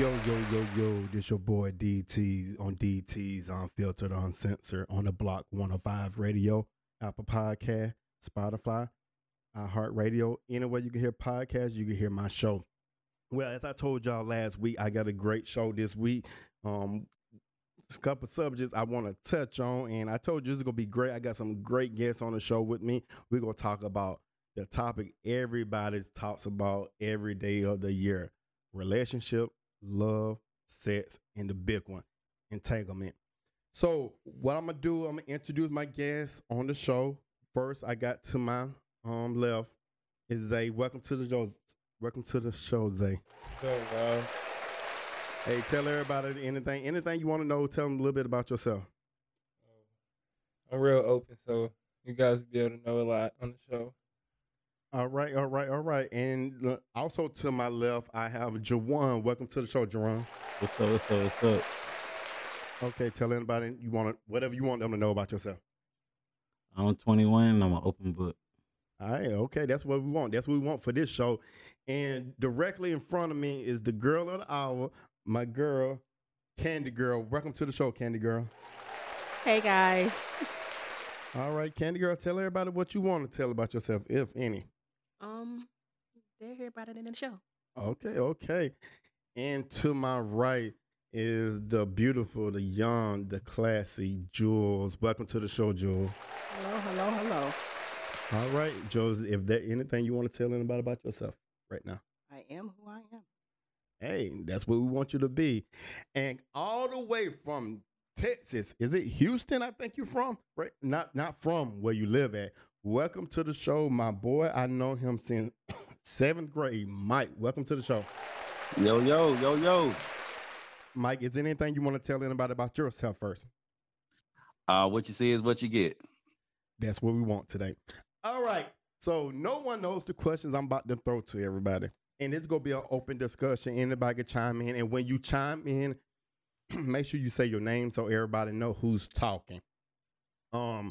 Yo, yo, yo, yo, this your boy DT on DT's Unfiltered, Uncensored on the Block 105 Radio, Apple Podcast, Spotify, iHeartRadio. Anywhere you can hear podcasts, you can hear my show. Well, as I told y'all last week, I got a great show this week. Um, a couple subjects I want to touch on, and I told you is gonna be great. I got some great guests on the show with me. We're gonna talk about the topic everybody talks about every day of the year: relationship, love, sex, and the big one, entanglement. So, what I'm gonna do, I'm gonna introduce my guests on the show. First, I got to my um left is Zay. Welcome to the show. Welcome to the show, Zay. Uh, Hey, tell everybody anything, anything you want to know. Tell them a little bit about yourself. I'm real open, so you guys will be able to know a lot on the show. All right, all right, all right. And uh, also to my left, I have Jaiwann. Welcome to the show, Jaiwann. What's up? What's up? What's up? Okay, tell anybody you want to, whatever you want them to know about yourself. I'm 21. I'm an open book. All right, okay, that's what we want. That's what we want for this show. And directly in front of me is the girl of the hour, my girl, Kandi Girl. Welcome to the show, Kandi Girl. Hey guys. All right, Kandi Girl, tell everybody what you want to tell about yourself, if any. Um, they're here about it in the show. Okay, okay. And to my right is the beautiful, the young, the classy Jewels. Welcome to the show, Jewels. Hello, hello, hello. All right, Jewels, if there anything you want to tell anybody about yourself right now. I am who I am. Hey, that's what we want you to be. And all the way from Texas, is it Houston? I think you're from, right? Not not from where you live at. Welcome to the show, my boy. I know him since seventh grade. Mike, welcome to the show. Yo, yo, yo, yo. Mike, is there anything you want to tell anybody about yourself first? Uh, what you see is what you get. That's what we want today. All right. So no one knows the questions I'm about to throw to everybody. And it's gonna be an open discussion. Anybody can chime in. And when you chime in, make sure you say your name so everybody know who's talking. Um,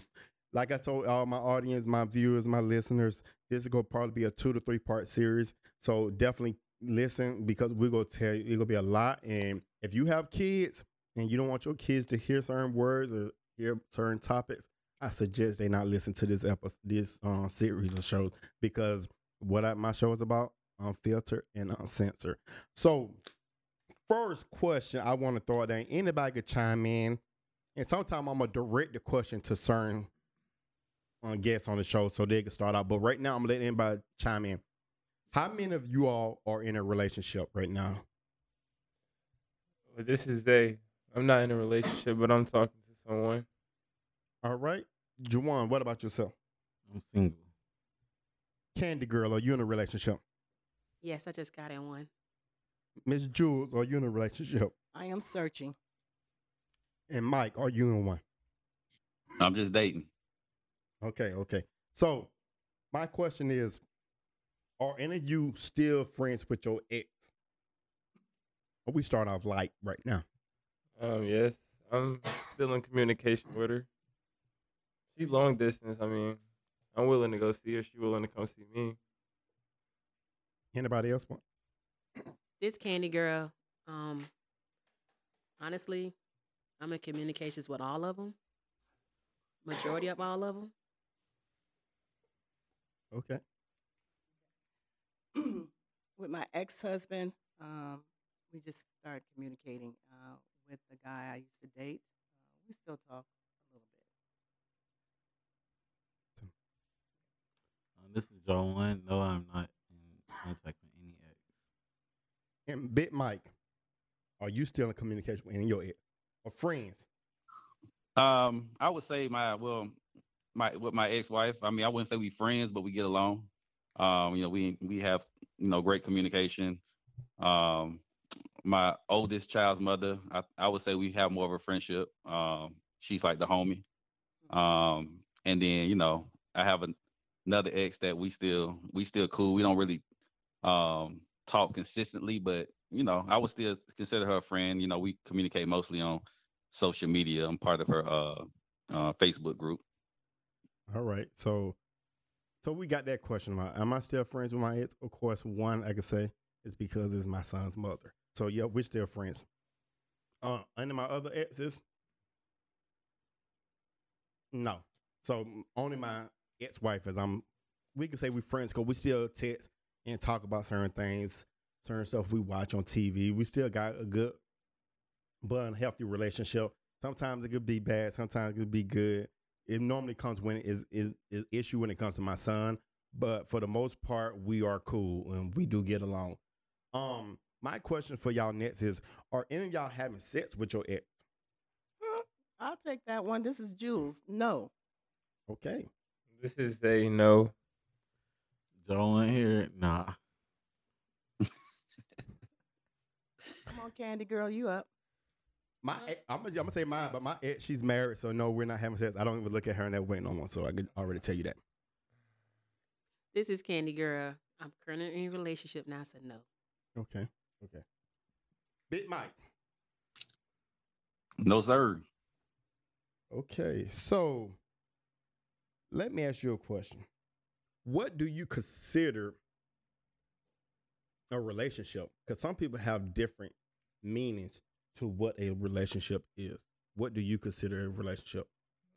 like I told all my audience, my viewers, my listeners, this is gonna probably be a two to three part series. So definitely listen because we're gonna tell you it's gonna be a lot. And if you have kids and you don't want your kids to hear certain words or hear certain topics, I suggest they not listen to this episode, this uh, series of shows because what I, my show is about unfiltered and uncensored. So, first question I want to throw down. Anybody could chime in, and sometimes I'm gonna direct the question to certain uh, guests on the show so they can start out. But right now, I'm gonna let anybody chime in. How many of you all are in a relationship right now? But this is a. I'm not in a relationship, but I'm talking to someone. All right, Jaiwann, what about yourself? I'm single. Kandi Girl, are you in a relationship? Yes, I just got in one. Miss Jewels, are you in a relationship? I am searching. And Mike, are you in one? I'm just dating. Okay, okay. So my question is, are any of you still friends with your ex? We start off light right now. Um, yes, I'm still in communication with her. She long distance. I mean, I'm willing to go see her. She willing to come see me. Anybody else want? This Kandi girl, um, honestly, I'm in communications with all of them. Majority of all of them. Okay. with my ex-husband, um, we just started communicating uh, with the guy I used to date. Uh, we still talk a little bit. Uh, this is Jaiwann. No, I'm not in contact with any ex. And Bit Mike, are you still in communication with any of your ex or friends? Um, I would say my well, my with my ex-wife. I mean, I wouldn't say we friends, but we get along. Um, you know, we we have you know great communication. Um, my oldest child's mother, I, I would say we have more of a friendship. Um, she's like the homie. Um, and then you know, I have an, another ex that we still we still cool. We don't really um talk consistently, but you know, I would still consider her a friend. You know, we communicate mostly on social media. I'm part of her uh, uh, Facebook group. All right. So so we got that question about am I still friends with my ex? Of course, one I can say is because it's my son's mother. So yeah, we're still friends. Uh under my other exes, no. So only my ex-wife as I'm we can say we're friends because we still text and talk about certain things, certain stuff we watch on TV. We still got a good but unhealthy relationship. Sometimes it could be bad, sometimes it could be good. It normally comes when it is is, is issue when it comes to my son, but for the most part, we are cool and we do get along. Um, my question for y'all next is: Are any of y'all having sex with your ex? I'll take that one. This is Jewels. No. Okay, This is a no. Don't want to hear it. Nah. Come on, Kandi Girl, you up. My ex- I'm gonna, I'm gonna say mine, but my ex, she's married, so no, we're not having sex. I don't even look at her in that way no more. So I could already tell you that. This is Kandi Girl. I'm currently in a relationship now, so no. Okay, okay. Big Mike. No sir. Okay, so let me ask you a question. What do you consider a relationship? Because some people have different meanings to what a relationship is. What do you consider a relationship?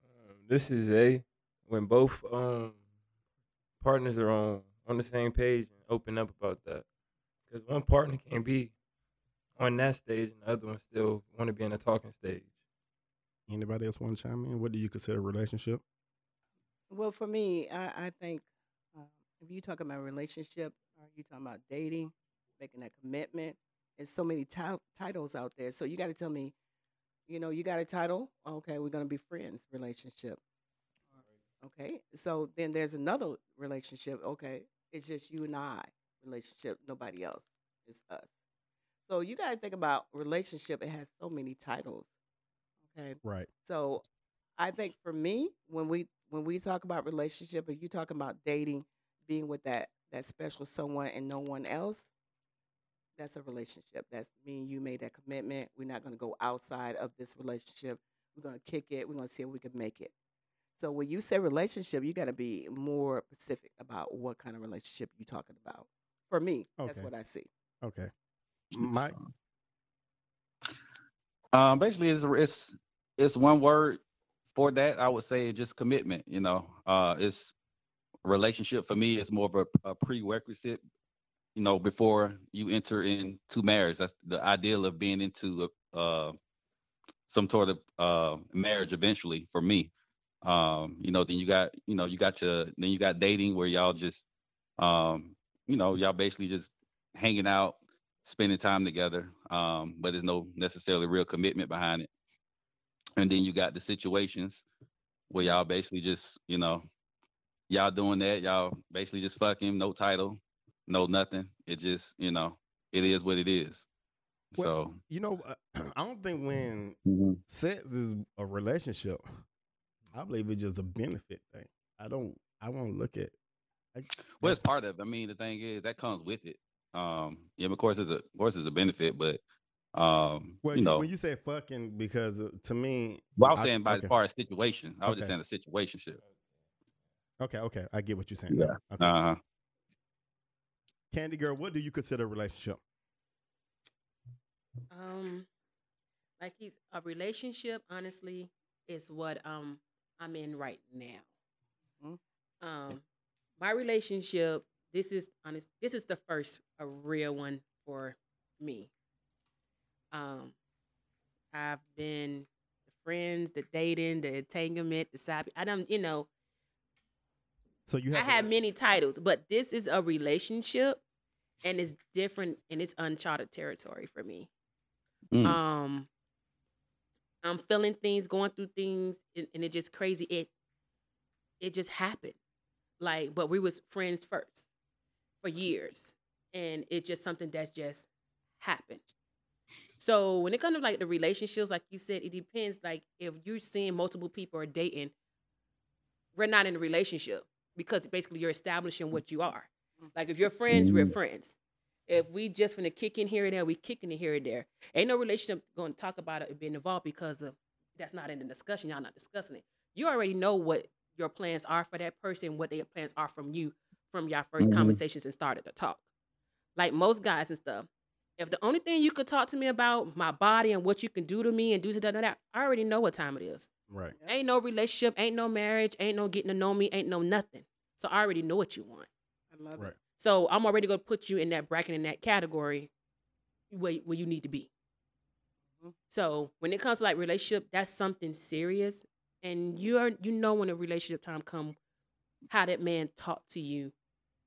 Um, this is a when both um partners are on on the same page and open up about that. Because one partner can be on that stage and the other one still want to be in the talking stage. Anybody else want to chime in? What do you consider a relationship? Well, for me, I, I think um, if you talk about relationship, are you talking about dating, making that commitment? There's so many ti- titles out there. So you got to tell me, you know, you got a title. Okay, we're going to be friends. Relationship. Okay, so then there's another relationship. Okay, it's just you and I relationship. Nobody else. It's us. So you got to think about relationship. It has so many titles. Okay, Right. so I think for me, when we when we talk about relationship, if you talking about dating, being with that that special someone and no one else, that's a relationship. That's me and you made that commitment. We're not going to go outside of this relationship. We're going to kick it. We're going to see if we can make it. So when you say relationship, you got to be more specific about what kind of relationship you're talking about. For me, that's what I see. Okay. Mike. Um, basically, it's it's it's one word for that. I would say just commitment. You know, uh, it's relationship for me is more of a, a prerequisite. You know, before you enter into marriage, that's the ideal of being into a, uh, some sort of uh, marriage eventually. For me, um, you know, then you got you know you got your then you got dating where y'all just um, you know y'all basically just hanging out spending time together, um, but there's no necessarily real commitment behind it. And then you got the situations where y'all basically just, you know, y'all doing that, y'all basically just fucking, no title, no nothing. It just, you know, it is what it is. Well, so You know, uh, I don't think when mhm. sex is a relationship, I believe it's just a benefit thing. I don't. I won't look at. I, well, it's part of. it. I mean, the thing is that comes with it. Um, yeah, of course, it's a, of course, it's a benefit, but um, well, you know, when you say fucking, because uh, to me, well, I was I- saying by okay. as far as situation, I was Okay. just saying a situationship. okay, okay, I get what you're saying. Yeah. Okay. Uh huh. Kandi girl, what do you consider a relationship? Um, like he's a relationship. Honestly, is what um I'm in right now. Mhm. Um, my relationship. This is honest. This is the first a real one for me. Um, I've been the friends, the dating, the entanglement, the side. I don't, you know, So you I have. have many titles, but this is a relationship, and it's different, and it's uncharted territory for me. Mm. Um, I'm feeling things, going through things, and, and it just crazy. It it just happened, like, but we was friends first for years, and it's just something that's just happened. So when it comes to like the relationships, like you said, it depends. Like if you're seeing multiple people are dating, we're not in a relationship because basically you're establishing what you are. Like if you're friends, we're friends. If we just wanna kick in here and there, we kicking in here and there. Ain't no relationship going to talk about it being involved because of that's not in the discussion. Y'all not discussing it. You already know what your plans are for that person, what their plans are from you from your 1st Mhm. conversations and started to talk. Like most guys and stuff. If the only thing you could talk to me about my body and what you can do to me and do to that, that, I already know what time it is. Right. Ain't no relationship, ain't no marriage, ain't no getting to know me, ain't no nothing. So I already know what you want. I love Right. it. So I'm already gonna put you in that bracket in that category where where you need to be. Mhm. So when it comes to like relationship, that's something serious, and you are you know when a relationship time come, how that man talk to you,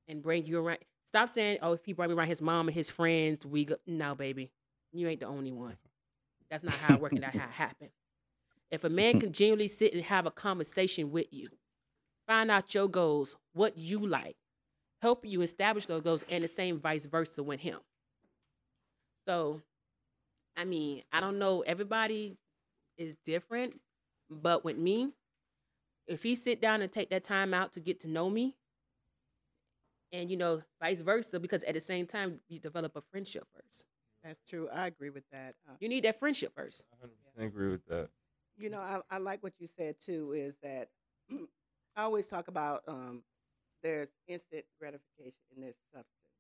and bring you around. Stop saying, oh, if he brought me around his mom and his friends, we go. No, baby, you ain't the only one. That's not how it work working. That how it happen. If a man can genuinely sit and have a conversation with you, find out your goals, what you like, help you establish those goals, and the same vice versa with him. So, I mean, I don't know. Everybody is different, but with me, if he sit down and take that time out to get to know me, and you know, vice versa, because at the same time, you develop a friendship first. That's true. I agree with that. Uh, You need that friendship first. I 100% agree with that. You know, I, I like what you said too. Is that I always talk about um, there's instant gratification and there's substance.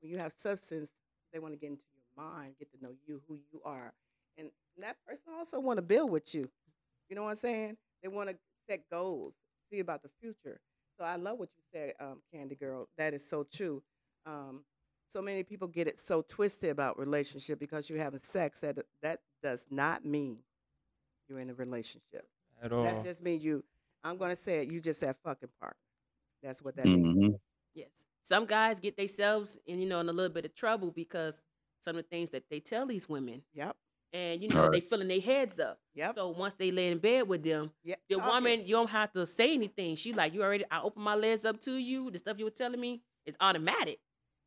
When you have substance, they want to get into your mind, get to know you, who you are, and that person also want to build with you. You know what I'm saying? They want to set goals, see about the future. So I love what you said, um, Kandi Girl. That is so true. Um, so many people get it so twisted about relationship because you're having sex. That that does not mean you're in a relationship. At all. That just means you. I'm gonna say it. You just have fucking partner. That's what that means. Mhm. Yes. Some guys get themselves in, you know, in a little bit of trouble because some of the things that they tell these women. Yep. And you know, Right. they filling their heads up. Yep. So once they lay in bed with them, Yep. the talking. woman, you don't have to say anything. She like, you already I open my legs up to you. The stuff you were telling me is automatic.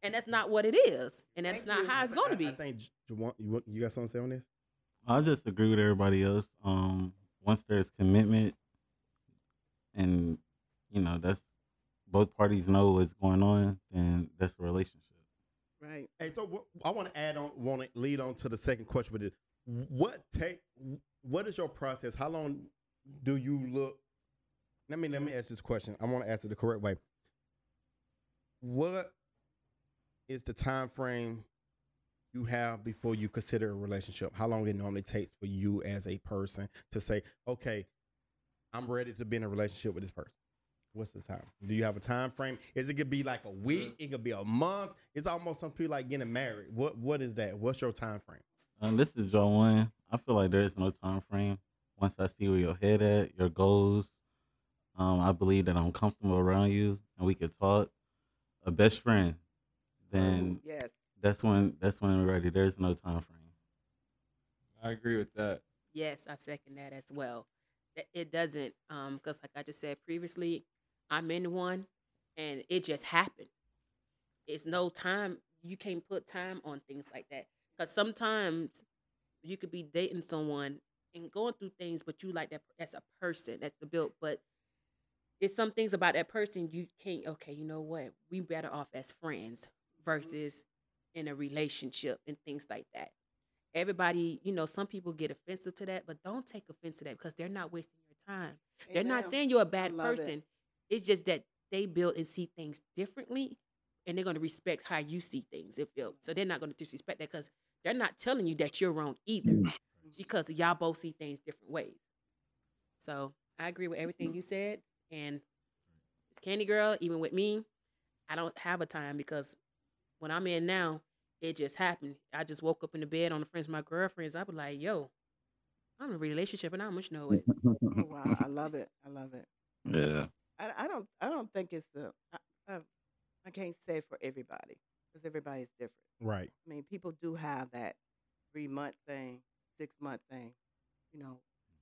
And that's not what it is. And that's Thank not you. how it's I- gonna I- be. I think you want you, want- you got something to say on this? I just agree with everybody else. Um, once there's commitment, and you know that's both parties know what's going on, then that's a relationship. Right. Hey, so what, I want to add on, want to lead on to the second question with this. What take? What is your process? How long do you look? Let me let me ask this question. I want to answer the correct way. What is the time frame you have before you consider a relationship? How long it normally takes for you as a person to say, okay, I'm ready to be in a relationship with this person? What's the time? Do you have a time frame? Is it could be like a week? It could be a month. It's almost some people like getting married. What What is that? What's your time frame? Um, this is Jaiwann. I feel like there is no time frame. Once I see where your head at, your goals, um, I believe that I'm comfortable around you and we can talk. A best friend, then Yes. That's when that's when we're ready. There's no time frame. I agree with that. Yes, I second that as well. It doesn't, um, because like I just said previously, I'm in one, and it just happened. It's no time. You can't put time on things like that because sometimes you could be dating someone and going through things, but you like that as a person. That's the build, but it's some things about that person you can't. Okay, you know what? We better off as friends versus in a relationship and things like that everybody, you know, some people get offensive to that, but don't take offense to that because they're not wasting your time. They're not saying you're a bad love it. person. It's just that they build and see things differently and they're going to respect how you see things. If you so they're not going to disrespect that because they're not telling you that you're wrong either mm. because y'all both see things different ways. So I agree with everything you said. And it's Kandi Girl, even with me, I don't have a time because when I'm in now, it just happened. I just woke up in the bed on the friends of my girlfriends. I was like, yo, I'm in a relationship and I much know it. Oh, wow. I love it. I love it. yeah. I, I don't. I don't think it's the. I, I, I can't say for everybody because everybody's different. Right. I mean, people do have that three month thing, six month thing, you know.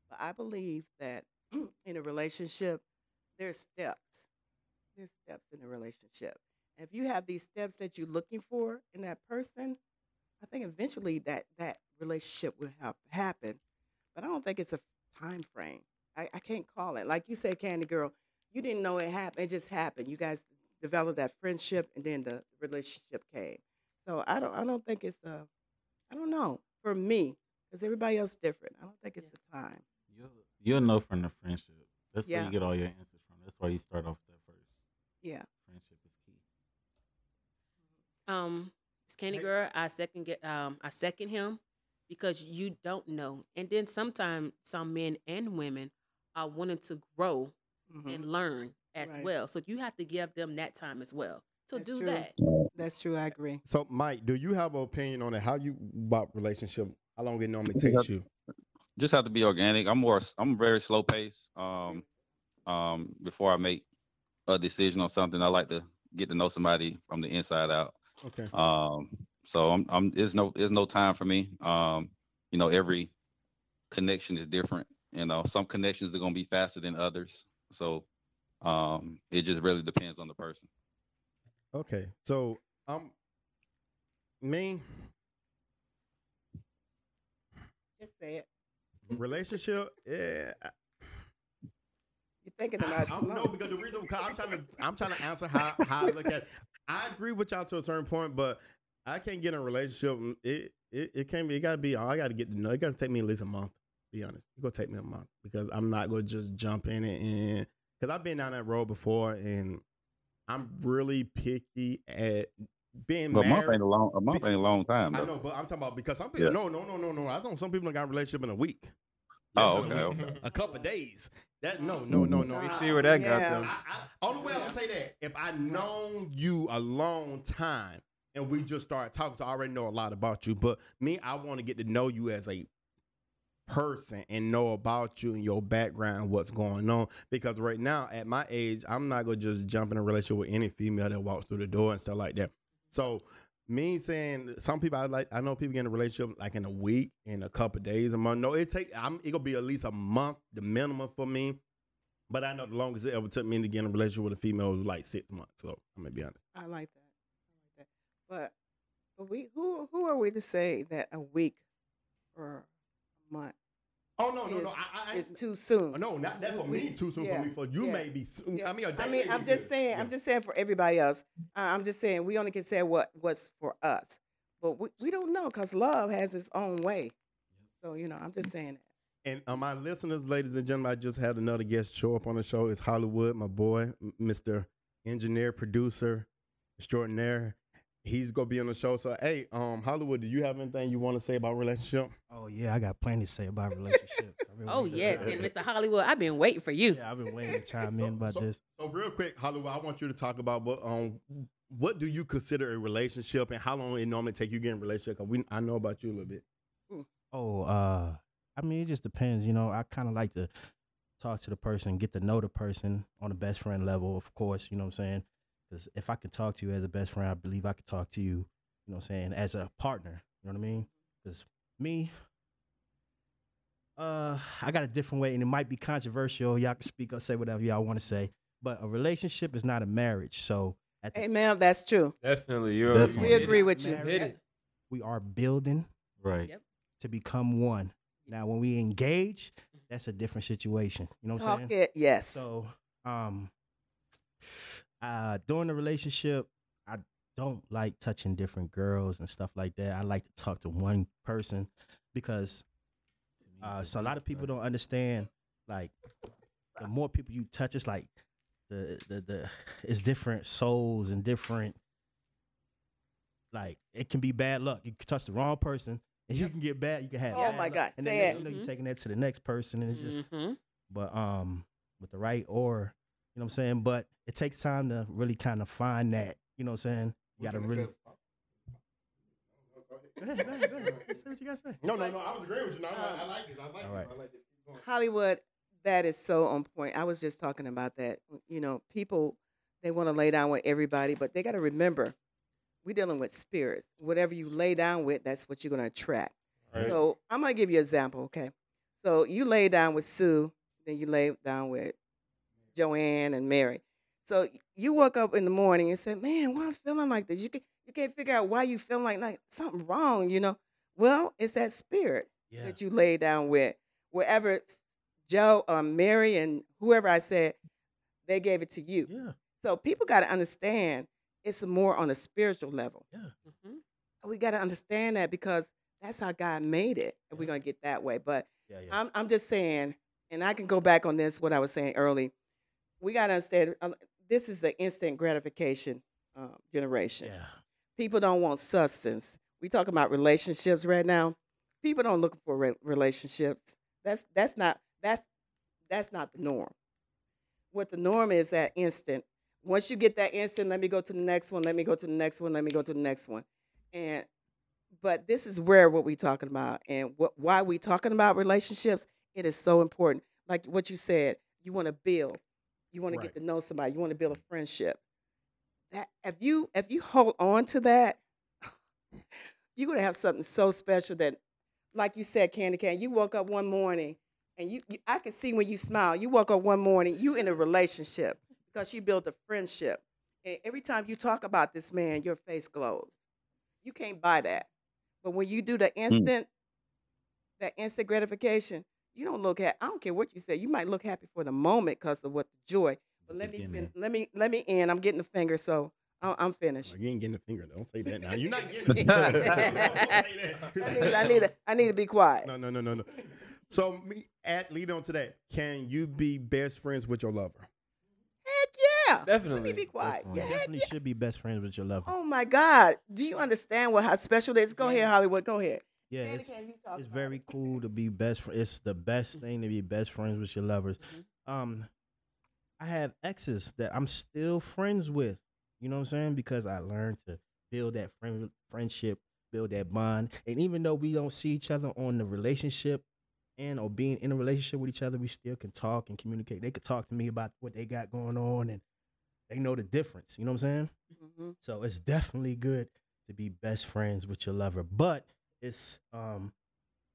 But I believe that in a relationship, there's steps. There's steps in a relationship. And if you have these steps that you're looking for in that person, I think eventually that that relationship will have happen. But I don't think it's a time frame. I, I can't call it. Like you said, Kandi Girl, you didn't know it happened. It just happened. You guys developed that friendship, and then the relationship came. So I don't I don't think it's a I don't know for me because everybody else different. I don't think it's the time. You'll, you'll know from the friendship. That's where you get all your answers from. That's why you start off that first. Yeah. Friendship is key. Um, Skinny Hey. girl, I second get um I second him because you don't know. And then sometimes some men and women are wanting to grow Mhm. and learn as Right. well. So you have to give them that time as well to That's do true. that. That's true. I agree. So, Mike, do you have an opinion on it? How you about relationship? How long it normally takes you? just have to be organic. I'm more I'm very slow pace. Um um before I make a decision on something, I like to get to know somebody from the inside out. Okay. Um so I'm I'm there's no there's no time for me. Um you know every connection is different. You know some connections are gonna be faster than others. So um it just really depends on the person. Okay. So, um, me Just say it. relationship. Yeah. I- You're thinking about it I too don't know long. because the reason because I'm trying to I'm trying to answer how how I look at. It. I agree with y'all to a certain point, but I can't get in a relationship. Mm, it it, it can't be. It gotta be. I gotta get to know. It gotta take me at least a month. Be honest. It's gonna take me a month because I'm not gonna just jump in it and because I've been down that road before and I'm really picky at being But a month ain't a long a month ain't a long time I know, but I'm talking about because some people. Yeah. No, no, no, no, no. I know some people got a relationship in a week. Oh, Less than okay, a week. okay. A couple of days. That mm. no, no, no, no. We Nah. see where that Yeah. got them. I, I, only way I'm gonna say that if I known you a long time and we just started talking, so I already know a lot about you. But me, I want to get to know you as a person and know about you and your background, what's going on. Because right now, at my age, I'm not gonna just jump in a relationship with any female that walks through the door and stuff like that. So me saying some people I like I know people get in a relationship like in a week, in a couple days, a month. No, it take I'm it gonna be at least a month, the minimum for me. But I know the longest it ever took me to get in a relationship with a female was like six months. So I'm gonna be honest. I like that. I like that. But but we who who are we to say that a week or a month Oh no, no, is, no. I, I is too soon? no, not that for We- me. Too soon yeah, for me. For you, yeah, maybe. Soon. yeah. I mean, I mean, I'm just good. saying. I'm just saying for everybody else. Uh, I'm just saying we only can say what what's for us, but we, we don't know because love has its own way. So you know, I'm just saying that. And uh, my listeners, ladies and gentlemen, I just had another guest show up on the show. It's Hollywood, my boy, Mr. Engineer, Producer, Extraordinaire. He's gonna be on the show. So, hey, um, Hollywood, do you have anything you want to say about relationship? Oh yeah, I got plenty to say about relationship. Oh do. yes, and Mr. Hollywood, I've been waiting for you. Yeah, I've been waiting to chime So- in about so- this. So, real quick, Hollywood, I want you to talk about what um, what do you consider a relationship, and how long it normally take you get in a relationship? Cause we, I know about you a little bit. Oh, uh, I mean, it just depends. You know, I kind of like to talk to the person, get to know the person on a best friend level, of course. You know what I'm saying? Because if I can talk to you as a best friend, I believe I could talk to you. You know what I'm saying? As a partner. You know what I mean? Because me, uh, I got a different way, and it might be controversial. Y'all can speak or say whatever y'all want to say, but a relationship is not a marriage. So at the Amen. That's true. Definitely, you're. Definitely. We agree with you. Hit it. we are building Right. To become one. Now, when we engage, that's a different situation. You know what I'm saying? it. Yes. So, um, uh, during the relationship, I don't like touching different girls and stuff like that. I like to talk to one person because uh, so a lot of people don't understand. Like, the more people you touch, it's like the the the it's different souls and different. Like it can be bad luck. You can touch the wrong person, and you can get bad. You can have. Oh bad my luck. God, And then next you know Mhm. you're taking that to the next person, and it's just. Mhm. But um, with the right or, you know what I'm saying. But it takes time to really kind of find that. You know what I'm saying. You gotta really. Go ahead, go ahead, go ahead. Say what you gotta say. No, no, no. I was agreeing with you. No, I, I like this. I like All this. right. I like this. Keep going. Hollywood, that is so on point. I was just talking about that. You know, people they want to lay down with everybody, but they got to remember we're dealing with spirits. Whatever you lay down with, that's what you're going to attract. Right. So I'm going to give you an example, okay? So you lay down with Sue, then you lay down with Joanne and Mary. So you woke up in the morning and said, "Man, why I'm feeling like this?" You can you can't figure out why you feeling like like something wrong, you know? Well, it's that spirit Yeah. that you lay down with. Wherever it's Joe or Mary and whoever I said, they gave it to you. Yeah. So people got to understand it's more on a spiritual level. Mhm. we got to understand that because that's how God made it, and we're gonna get that way. But Yeah, yeah. I'm I'm just saying, and I can go back on this what I was saying early. We got to understand uh, this is the instant gratification um, generation. yeah. People don't want substance. We talking about relationships right now. People don't look for re- relationships. That's that's not that's that's not the norm. What the norm is that instant. Once you get that instant, let me go to the next one. Let me go to the next one. Let me go to the next one. And but this is rare what we're talking about and what why we talking about relationships. It is so important. Like what you said, you want to build. You want to get to know somebody. You want to build a friendship. That if you if you hold on to that, you're gonna have something so special that, like you said, Candy Can, you woke up one morning and you, you I can see when you smile. You woke up one morning, you in a relationship because you built a friendship. And every time you talk about this man, your face glows. You can't buy that. But when you do the hmm. instant, that instant gratification, you don't look at. I don't care what you say. You might look happy for the moment because of what the joy. But let me fin- let me let me end. I'm getting the finger, so I'm, I'm finished. You ain't getting the finger. Don't say that now. You're not getting the finger. Don't say that. I need, I need, to, I need to be quiet. No, no, no, no, no. So me at lead on today. Can you be best friends with your lover? Heck yeah. Definitely. Let me be quiet. Definitely. Yeah, heck Definitely yeah. should be best friends with your lover. Oh my God. Do you understand what how special it is? Go ahead, Hollywood. Go ahead. Yeah, it's, Can, you talk it's very it. cool to be best friend. It's the best thing to be best friends with your lovers. Mhm. Um, I have exes that I'm still friends with. You know what I'm saying? Because I learned to build that friend friendship, build that bond, and even though we don't see each other on the relationship and or being in a relationship with each other, we still can talk and communicate. They could talk to me about what they got going on, and they know the difference. You know what I'm saying? Mhm. So it's definitely good to be best friends with your lover, but it's um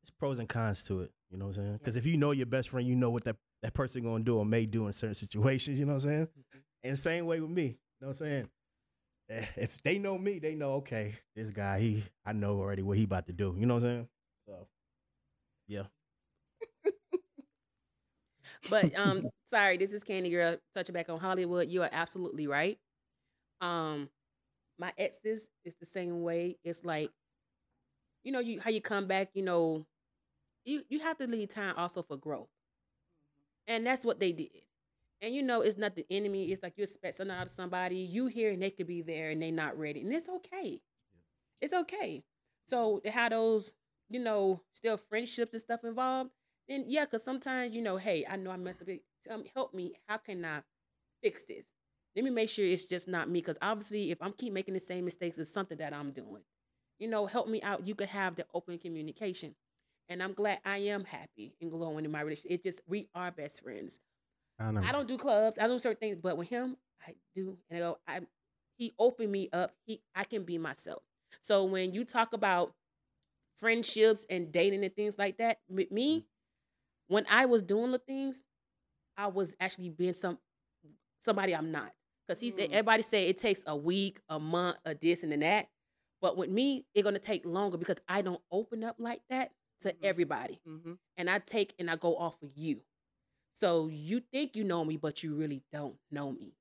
it's pros and cons to it. You know what I'm saying? Because if you know your best friend, you know what that that person gonna do or may do in certain situations. You know what I'm saying? And same way with me. You know what I'm saying? Eh, If they know me, they know okay, this guy he I know already what he about to do. You know what I'm saying? So yeah. But um, sorry, this is Kandi Girl. Touching back on Hollywood, you are absolutely right. Um, my exes is the same way. It's like, you know, you how you come back. You know, you you have to leave time also for growth, mm-hmm. and that's what they did. And you know, it's not the enemy. It's like you expect something out of somebody. You here and they could be there and they not ready, and it's okay. It's okay. So to have those, you know, still friendships and stuff involved, then yeah, because sometimes you know, hey, I know I messed up. Tell me, help me. How can I fix this? Let me make sure it's just not me. Because obviously, if I'm keep making the same mistakes, it's something that I'm doing. You know, help me out. You could have the open communication, and I'm glad I am happy and glowing in my relationship. It just we are best friends. I. I don't do clubs. I do certain things, but with him, I do. And I go, I he opened me up. He I can be myself. So when you talk about friendships and dating and things like that, with me, when I was doing the things, I was actually being some somebody I'm not. Because he said Mm. everybody say it takes a week, a month, a this and a that. But with me, it's gonna take longer because I don't open up like that to Mhm. everybody Mhm. and I take and I go off of you. So you think you know me, but you really don't know me.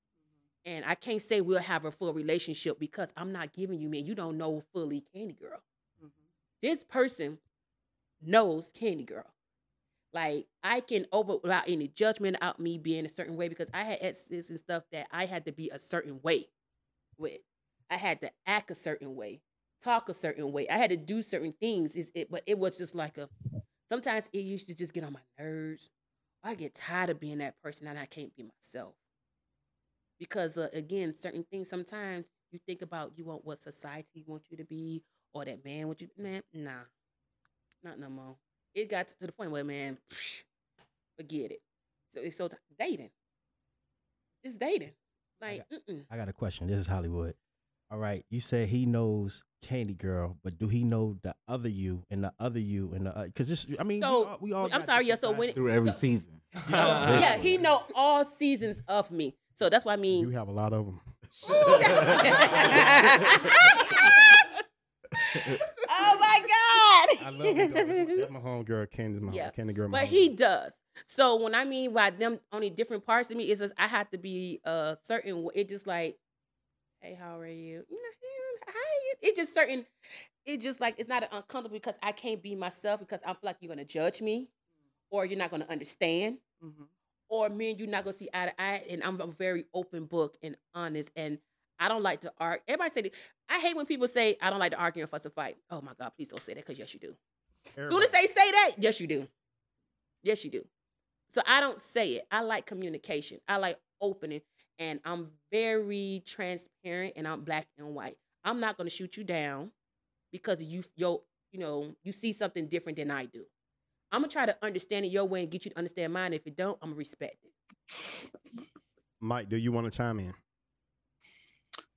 And I can't say we'll have a full relationship because I'm not giving you me. You don't know fully Kandi Girl. Mhm. This person knows Kandi Girl. Like I can open without any judgment out me being a certain way because I had exes and stuff that I had to be a certain way with. I had to act a certain way, talk a certain way. I had to do certain things. Is it? But it was just like a. Sometimes it used to just get on my nerves. I get tired of being that person and I can't be myself. Because uh, again, certain things sometimes you think about you want what society wants you to be or that man wants you. Man, nah, not no more. It got to the point where man, forget it. So it's so t- dating, just dating. Like, mm-mm. I got a question. This is Hollywood. All right, you said he knows Kandi Girl, but do he know the other you and the other you and the because this? I mean, we all, we all I'm sorry, yeah, so when through every So- season. yeah, he know all seasons of me. So that's what I mean. You have a lot of them. oh my god! I love it. That's my home girl, Kandi's my Yeah. Kandi girl. my But homegirl. he does. So when I mean by them only different parts of me, it's just I have to be a certain. It just like, hey, how are you? You know, "Hey, hi. It's just certain. it's just like it's not uncomfortable because I can't be myself because I feel like you're gonna judge me, or you're not gonna understand, Mhm. or me and you're not gonna see eye to eye. And I'm a very open book and honest, and I don't like to argue. Everybody say that. I hate when people say I don't like to argue and fuss and fight. Oh my God, please don't say that because yes, you do. Soon as they say that, yes, you do. Yes, you do. So I don't say it. I like communication. I like opening, and I'm very transparent, and I'm black and white. I'm not gonna shoot you down because you yo you know you see something different than I do. I'm gonna try to understand it your way and get you to understand mine. If it don't, I'm gonna respect it. Mike, do you want to chime in?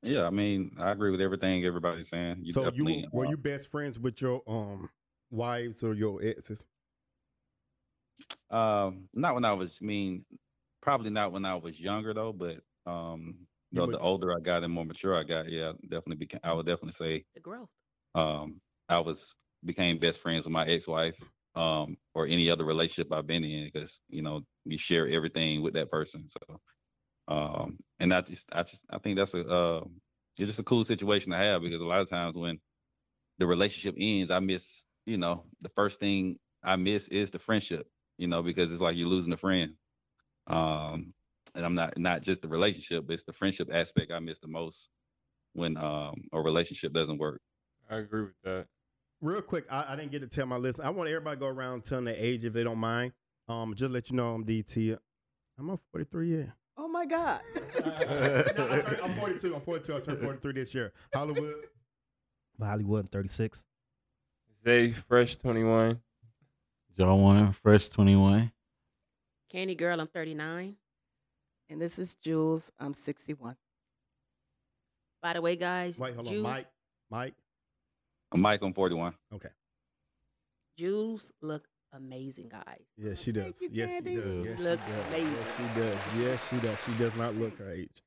Yeah, I mean, I agree with everything everybody's saying. You so you were uh, you best friends with your um wives or your exes? Um, not when I was. I mean, probably not when I was younger though. But um, You you know, would- the older I got and more mature I got, yeah, definitely became. I would definitely say, The growth. um, I was became best friends with my ex-wife, um, or any other relationship I've been in, because you know you share everything with that person. So, um, and I just, I just, I think that's a, uh, it's just a cool situation to have because a lot of times when the relationship ends, I miss, you know, the first thing I miss is the friendship, you know, because it's like you're losing a friend. Um, and I'm not not just the relationship, but it's the friendship aspect I miss the most when um a relationship doesn't work. I agree with that. Real quick, I, I didn't get to tell my list. I want everybody to go around telling their age if they don't mind. Um, just let you know I'm DT. I'm a 43 year. Oh my God. no, I turned, I'm 42. I'm 42. I turned 43 this year. Hollywood. Hollywood, 36. Zay Fresh 21. Jaiwann, fresh twenty one. Kandi girl, I'm 39. and this is Jewels. I'm 61. By the way, guys, Wait, hold on. Jewels, Mike. Mike. Mike, I'm 41. Okay. Jewels look amazing, guys. Yeah, she Thank does. you, yes, she does. Yes, look she does. amazing. Yes, she does. Yes, she does. She does not look her age.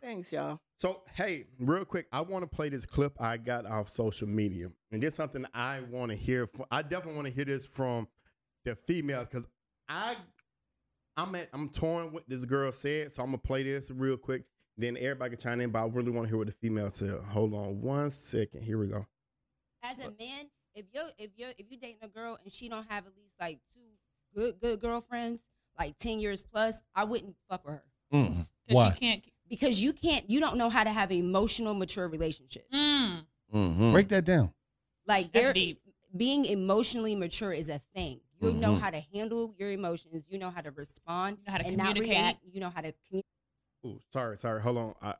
Thanks, y'all. So, hey, real quick, I want to play this clip I got off social media. And this is something I want to hear from I definitely want to hear this from the females because I I'm at I'm torn what this girl said. So I'm gonna play this real quick. Then everybody can chime in, but I really want to hear what the female said. Hold on one second. Here we go. as a man, if you're if you're if you dating a girl and she don't have at least like two good good girlfriends, like ten years plus, I wouldn't fuck with her Mm. Because Why? she can't. because you can't you don't know how to have emotional mature relationships. Mm, Mhm. Break that down. Like there being emotionally mature is a thing. You know Mhm. how to handle your emotions. You know how to respond You know how to and not communicate. react. You know how to communicate. Ooh, sorry, sorry. Hold on. I,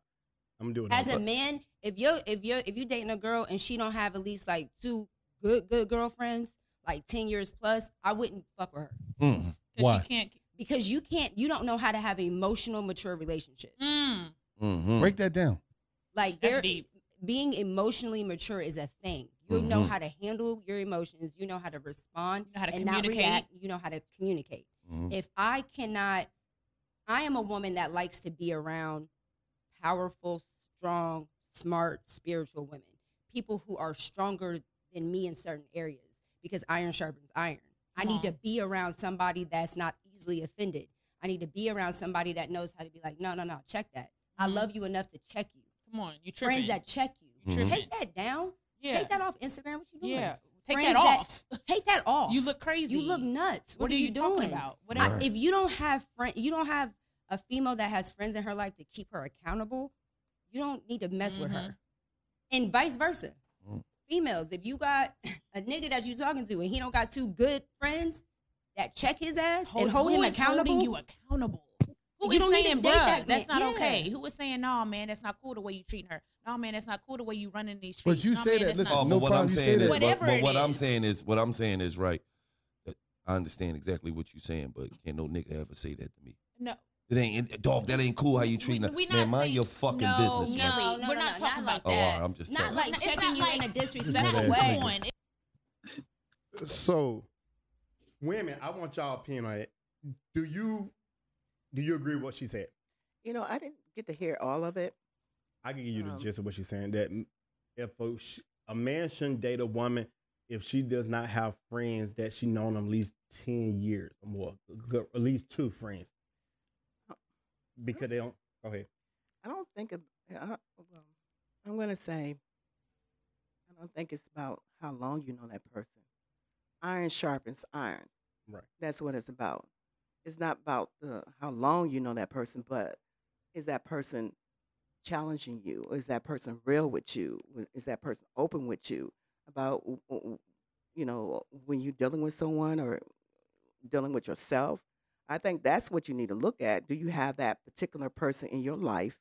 I'm doing As a man, if you're if you're if you dating a girl and she don't have at least like two good good girlfriends, like ten years plus, I wouldn't fuck with her Mm. Because Why? she can't. because you can't you don't know how to have emotional mature relationships. Mm, Mm-hmm. Break that down. Like that's there deep. being emotionally mature is a thing. You know Mhm. how to handle your emotions. You know how to respond You know how to and not communicate. react. You know how to communicate. Mhm. If I cannot, I am a woman that likes to be around powerful, strong, smart, spiritual women. People who are stronger than me in certain areas because iron sharpens iron. I need on. to be around somebody that's not easily offended. I need to be around somebody that knows how to be like, no, no, no, check that. I Mhm. love you enough to check you. Come on, you tripping? Friends that check you. Mhm. Take that down. Yeah. Take that off Instagram. What you doing? Yeah. Take Friends that that- off. Take that off. You look crazy. You look nuts. What, What, are you doing? talking about? What I- if you don't have friend, you don't have a female that has friends in her life to keep her accountable. You don't need to mess with her, and vice versa. Mm. Females, if you got a nigga that you talking to and he don't got two good friends that check his ass and hold who him is accountable, holding you accountable. Who You is don't need to saying, date bruh, that that's not Yeah. okay? Who is saying, no, man, that's not cool the way you treating her? No, man, that's not cool the way you running these streets. But you no, say man, that. that's Listen, not Oh, no but what problem. I'm you say saying that. is, but, Whatever but it what I'm saying is, what I'm saying is right. I understand exactly what you're saying, but can't no nigga ever say that to me? No. It ain't, dog. That ain't cool. How you treating We- her, we man? not Mind saying- your fucking no, business, no. No, no, We're not no, talking not about Oh, all that. right, I'm just not telling. like It's checking not you like- in a disrespectful way. nigga. on. It- So, women, I want y'all opinion on it. Do you do you agree with what she said? You know, I didn't get to hear all of it. I can give you the Um, gist of what she's saying. That if a, a man shouldn't date a woman if she does not have friends that she known them at least ten years or more, at least two friends, because they don't. Go ahead. I don't think uh, well, I'm going to say, I I don't think it's about how long you know that person. Iron sharpens iron. Right. That's what it's about. It's not about the how long you know that person, but is that person challenging you? Is that person real with you? Is that person open with you about you know when you're dealing with someone or dealing with yourself? I think that's what you need to look at. Do you have that particular person in your life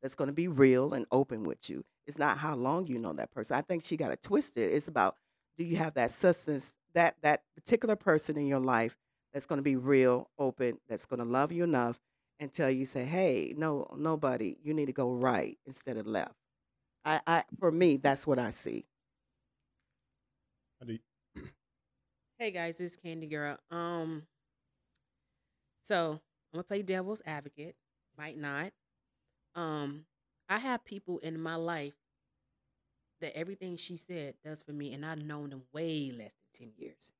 that's going to be real and open with you? It's not how long you know that person. I think she got it twisted. It's about do you have that substance, that that particular person in your life that's going to be real, open, that's going to love you enough and tell you, say, hey, no, nobody, you need to go right instead of left. I, I for me, that's what I see. I Hey guys, it's Kandi Girl. Um, so I'm gonna play devil's advocate. Might not. Um, I have people in my life that everything she said does for me, and I've known them way less than ten years.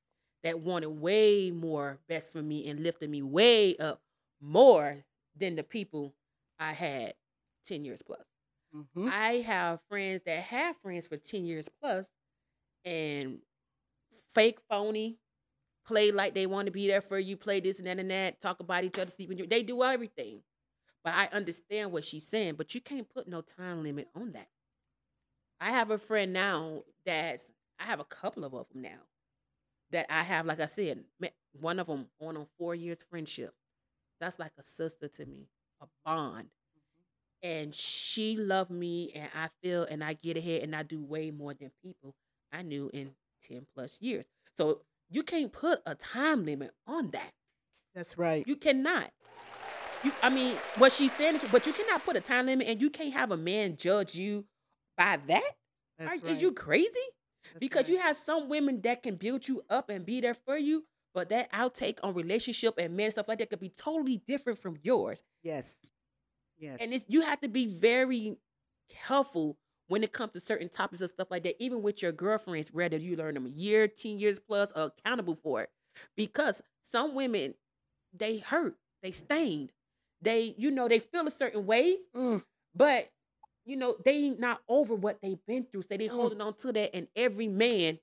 That wanted way more best for me and lifted me way up more than the people I had ten years plus. Mhm. I have friends that have friends for 10 years plus and fake phony, play like they want to be there for you, play this and that and that, talk about each other, sleep and drink. They do everything. But I understand what she's saying, but you can't put no time limit on that. I have a friend now that's, I have a couple of them now that I have, like I said, one of them on a four years friendship. That's like a sister to me, a bond mm-hmm. and she loved me and I feel and I get ahead and I do way more than people I knew in 10 plus years. So you can't put a time limit on that. That's right. You cannot. You I mean what she's saying is but you cannot put a time limit and you can't have a man judge you by that. That's Are, right. Is you crazy? That's because you have some women that can build you up and be there for you, but that outtake on relationship and men stuff like that could be totally different from yours. Yes. Yes. And it's you have to be very careful when it comes to certain topics and stuff like that, even with your girlfriends, whether you learn them a year, 10 years plus, or accountable for it. Because some women, they hurt, they stained, they, you know, they feel a certain way, Mm. but you know, they not over what they've been through. So they Mm. holding on to that, and every man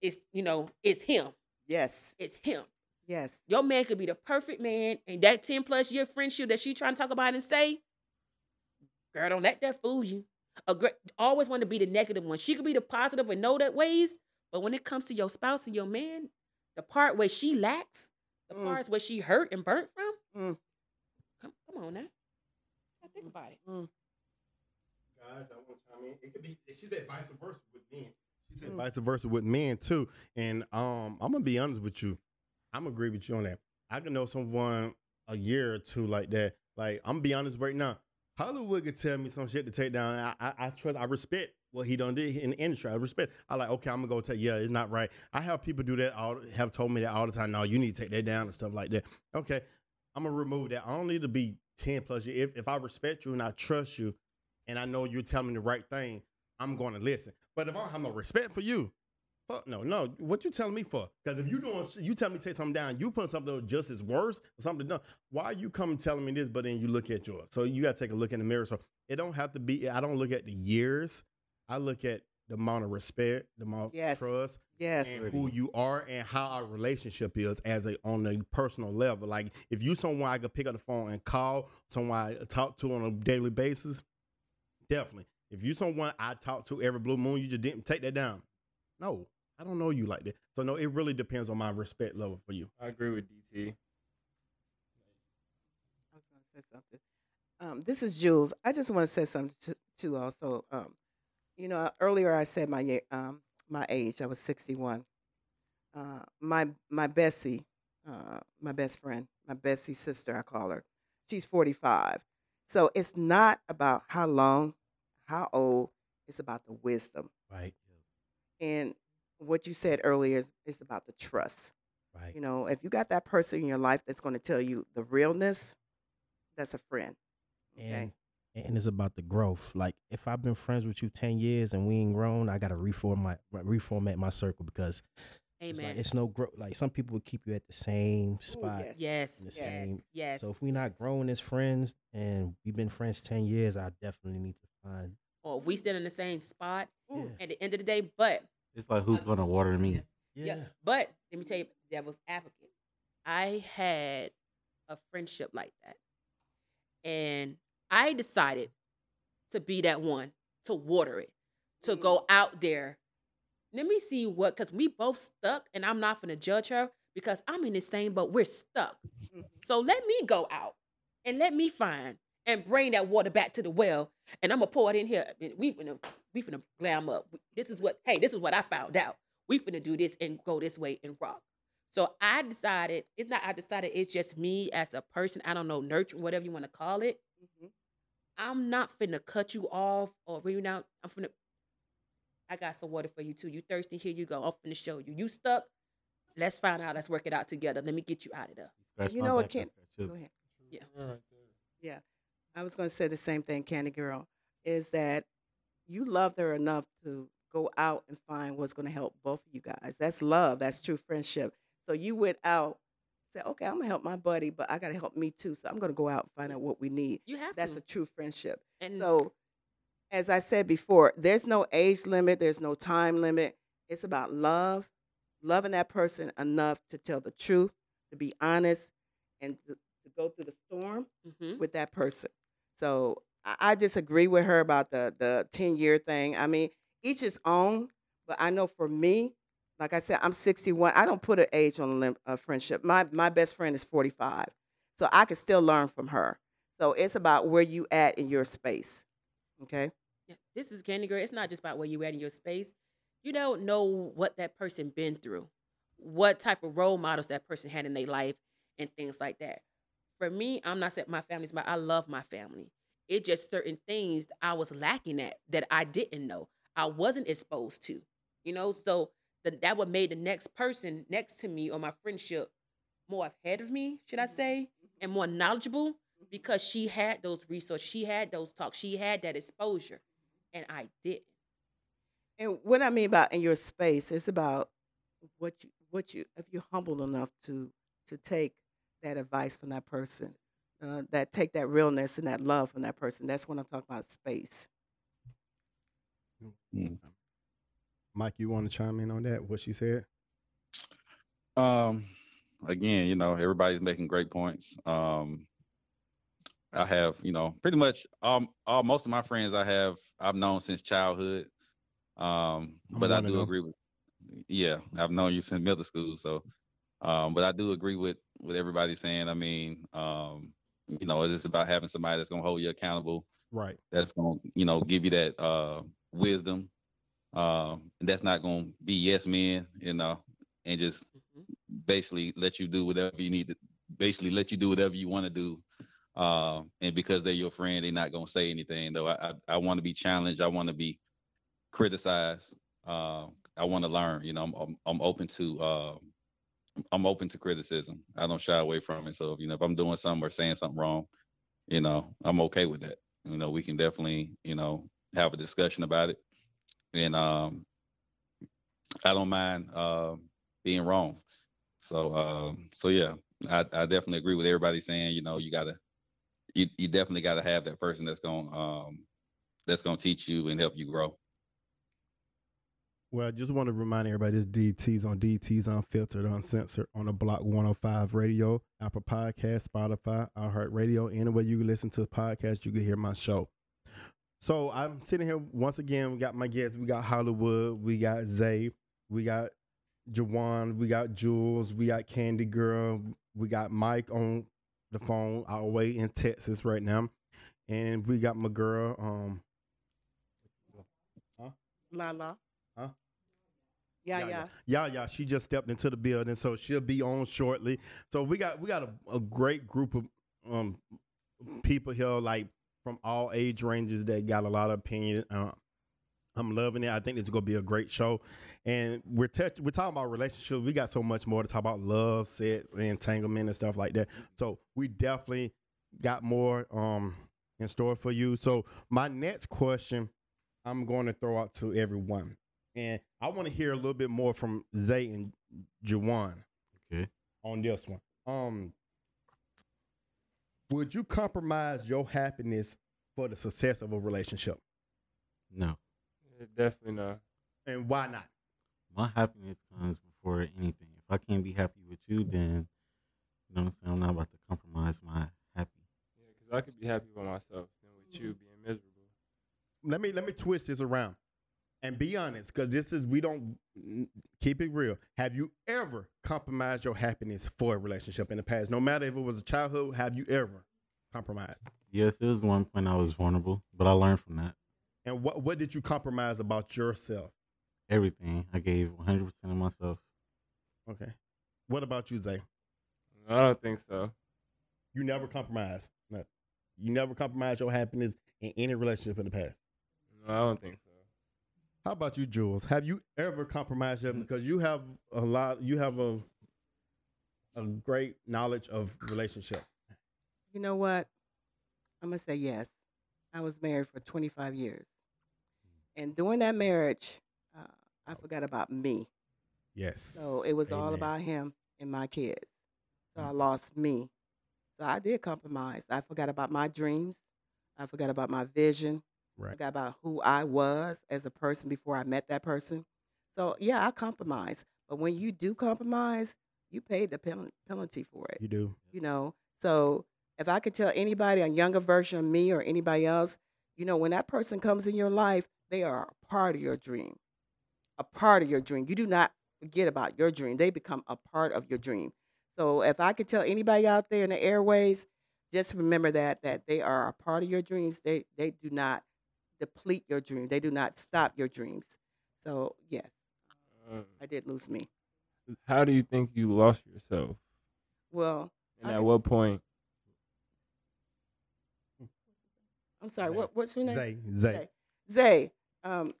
is, you know, is him. yes. It's him. Yes. Your man could be the perfect man, and that 10 plus year friendship that she trying to talk about and say, girl, don't let that fool you. A gr- always want to be the negative one. She could be the positive and know that ways, but when it comes to your spouse and your man, the part where she lacks, the Mm. parts where she hurt and burnt from, Mm. come, come on now. Think about it. Mm. Guys, I want to chime in. It could be. She said vice versa with men. She said Mm. vice versa with men too. And um, I'm gonna be honest with you. I'm gonna agree with you on that. I can know someone a year or two like that. Like I'm gonna be honest right now. Hollywood could tell me some shit to take down. I, I, I trust. I respect what he done did in the industry. I respect. I like. Okay, I'm gonna go tell. Yeah, it's not right. I have people do that. All have told me that all the time. No, you need to take that down and stuff like that. Okay, I'm gonna remove that. I don't need to be ten plus years. If if I respect you and I trust you, and I know you're telling me the right thing, I'm going to listen. But if I don't have no respect for you, fuck no, no. What you telling me for? Because if you doing, you tell me to take something down, you put something just as worse something done. Why are you coming telling me this, but then you look at yours? So you got to take a look in the mirror. So it don't have to be. I don't look at the years. I look at the amount of respect, the amount of trust, Yes. and who you are and how our relationship is as a on a personal level. Like if you someone I could pick up the phone and call, someone I talk to on a daily basis, definitely. If you're someone I talk to every blue moon, you just didn't take that down. No, I don't know you like that. So no, it really depends on my respect level for you. I agree with DT. I was going to say something. Um, this is Jewels. I just want to say something to, too. Also, um, you know, earlier I said my um, my age. I was sixty one. Uh, my my Bessie, uh, my best friend, my Bessie sister, I call her. She's forty five. So it's not about how long, how old. It's about the wisdom. Right. And what you said earlier is, it's about the trust. Right. You know, if you got that person in your life that's going to tell you the realness, that's a friend. And and it's about the growth. Like if I've been friends with you ten years and we ain't grown, I gotta reform my reformat my circle because it's, like, Amen. it's no growth. Like some people will keep you at the same spot. Yes, in the yes, same. yes. So if we not growing as friends and we've been friends ten years, I definitely need to find or if we stand in the same spot Yeah. at the end of the day. But It's like who's gonna water me? yeah. But let me tell you, devil's advocate. I had a friendship like that. And I decided to be that one to water it, to go mm. out there. Let me see what, because we both stuck, and I'm not going to judge her because I'm in the same boat. We're stuck. Mm-hmm. So let me go out and let me find and bring that water back to the well. And I'm gonna pour it in here. And We finna, we finna glam up. This is what, hey, this is what I found out. We finna do this and go this way and rock. So I decided, it's not I decided, it's just me as a person. I don't know, nurture, whatever you want to call it. Mm-hmm. I'm not finna cut you off or bring you down. I'm finna, I got some water for you too. You thirsty? Here you go. I'm finna show you. You stuck? Let's find out. Let's work it out together. Let me get you out of there. Scratch You know what, back, I Ken? Go ahead. Yeah. Yeah. I was going to say the same thing, Kandi Girl, is that you loved her enough to go out and find what's going to help both of you guys. That's love. That's true friendship. So you went out, said, okay, I'm going to help my buddy, but I got to help me too. So I'm going to go out and find out what we need. You have That's to. a true friendship. And So, as I said before, there's no age limit, there's no time limit. It's about love, loving that person enough to tell the truth, to be honest, and to, to go through the storm Mhm. with that person. So, I, disagree with her about the the 10 year thing. I mean, each his own, but I know for me, like I said, I'm 61. I don't put an age on a friendship. My my best friend is 45, so I can still learn from her. So it's about where you at in your space. Okay. Yeah, this is Kandi Girl. It's not just about where you at in your space. You don't know what that person been through, what type of role models that person had in their life, and things like that. For me, I'm not saying my family's my. I love my family. It just certain things I was lacking at that I didn't know. I wasn't exposed to. You know, so the, that what made the next person next to me or my friendship more ahead of me, should I mm-hmm. say, mm-hmm. and more knowledgeable mm-hmm. because she had those resources, she had those talks, she had that exposure, and I didn't. And what I mean about in your space, it's about what you what you if you're humble enough to to take that advice from that person, uh, that take that realness and that love from that person. That's what I'm talking about space. Mike, you want to chime in on that? What she said? Um, again, you know, everybody's making great points. Um, I have, you know, pretty much um, all most of my friends I have I've known since childhood. Um, I'm but I do them. agree with, yeah, I've known you since middle school. So, um, but I do agree with with everybody saying. I mean, um, you know, it's just about having somebody that's gonna hold you accountable. Right. that's gonna you know give you that uh wisdom. Um and that's not gonna be yes men you know and just basically let you do whatever you need to basically let you do whatever you want to do. Um and because they're your friend they're not gonna say anything though. I i, I want to be challenged. I want to be criticized. Um i want to learn you know i'm i'm, I'm open to um i'm open to criticism. I don't shy away from it. So you know if i'm doing something or saying something wrong you know i'm okay with that. You know we can definitely you know have a discussion about it. And um i don't mind uh, being wrong. So um so yeah I, I definitely agree with everybody saying you know you gotta you, you definitely gotta have that person that's gonna um that's gonna teach you and help you grow Well, I just want to remind everybody this DT's on DT's Unfiltered, Uncensored on the Block 105 Radio, Apple Podcast, Spotify, iHeartRadio. Anywhere you can listen to the podcast, you can hear my show. So I'm sitting here once again. We got my guests. We got Hollywood. We got Zay. We got Jaiwann. We got Jewels. We got Kandi Girl. We got Mike on the phone the way in Texas right now. And we got my girl. Um. Huh? Yeah, yeah, yeah. yeah, yeah. She just stepped into the building, so she'll be on shortly. So we got we got a, a great group of um people here, like from all age ranges that got a lot of opinion. Uh, I'm loving it. I think it's gonna be a great show, and we're touch, we're talking about relationships. We got so much more to talk about: love, sex, entanglement, and stuff like that. So we definitely got more um in store for you. So my next question, I'm going to throw out to everyone, and I want to hear a little bit more from Zay and Jaiwann. Okay. On this one, um, would you compromise your happiness for the success of a relationship? No. Yeah, definitely not. And why not? My happiness comes before anything. If I can't be happy with you, then you know what I'm saying. I'm not about to compromise my happy. Yeah, because I could be happy with myself than with you being miserable. Let me let me twist this around and be honest, because this is we don't keep it real. Have you ever compromised your happiness for a relationship in the past? No matter if it was a childhood, have you ever compromised? Yes, it was one point I was vulnerable, but I learned from that. And what what did you compromise about yourself? Everything I gave 100 percent of myself. Okay. What about you, Zay? I don't think so. You never compromise. No. You never compromise your happiness in any relationship in the past. No, I don't think so. How about you, Jewels? Have you ever compromised your because you have a lot you have a a great knowledge of relationship. You know what? I'm gonna say yes. I was married for 25 years, and during that marriage, uh, I forgot about me. Yes. So it was all about him and my kids. So I lost me. So I did compromise. I forgot about my dreams. I forgot about my vision. I Right. forgot about who I was as a person before I met that person. So yeah, I compromise. But when you do compromise, you pay the pen- penalty for it You do. you know so if i could tell anybody a younger version of me or anybody else you know when that person comes in your life they are a part of your dream a part of your dream you do not forget about your dream they become a part of your dream so if i could tell anybody out there in the airways just remember that that they are a part of your dreams they they do not deplete your dream they do not stop your dreams so yes Um, i did lose me how do you think you lost yourself? well And I at could- what point? i'm sorry Zay. what, what's your name Zay. Zay. Zay. Zay, um,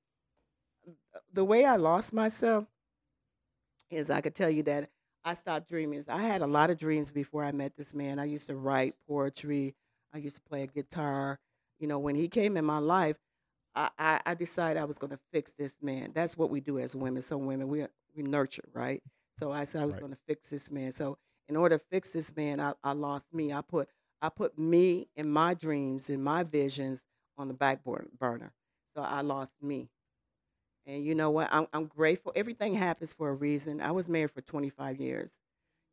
the way I lost myself is I could tell you that I stopped dreaming. I had a lot of dreams before I met this man. I used to write poetry. I used to play a guitar. You know, when he came in my life, I, I, decided I was going to fix this man. That's what we do as women. Some women we we nurture, right? So I said I was Right. going to fix this man. So in order to fix this man, I, I lost me. I put I put me and my dreams and my visions on the back burner. So I lost me. And you know what? I'm, I'm grateful. Everything happens for a reason. I was married for 25 years,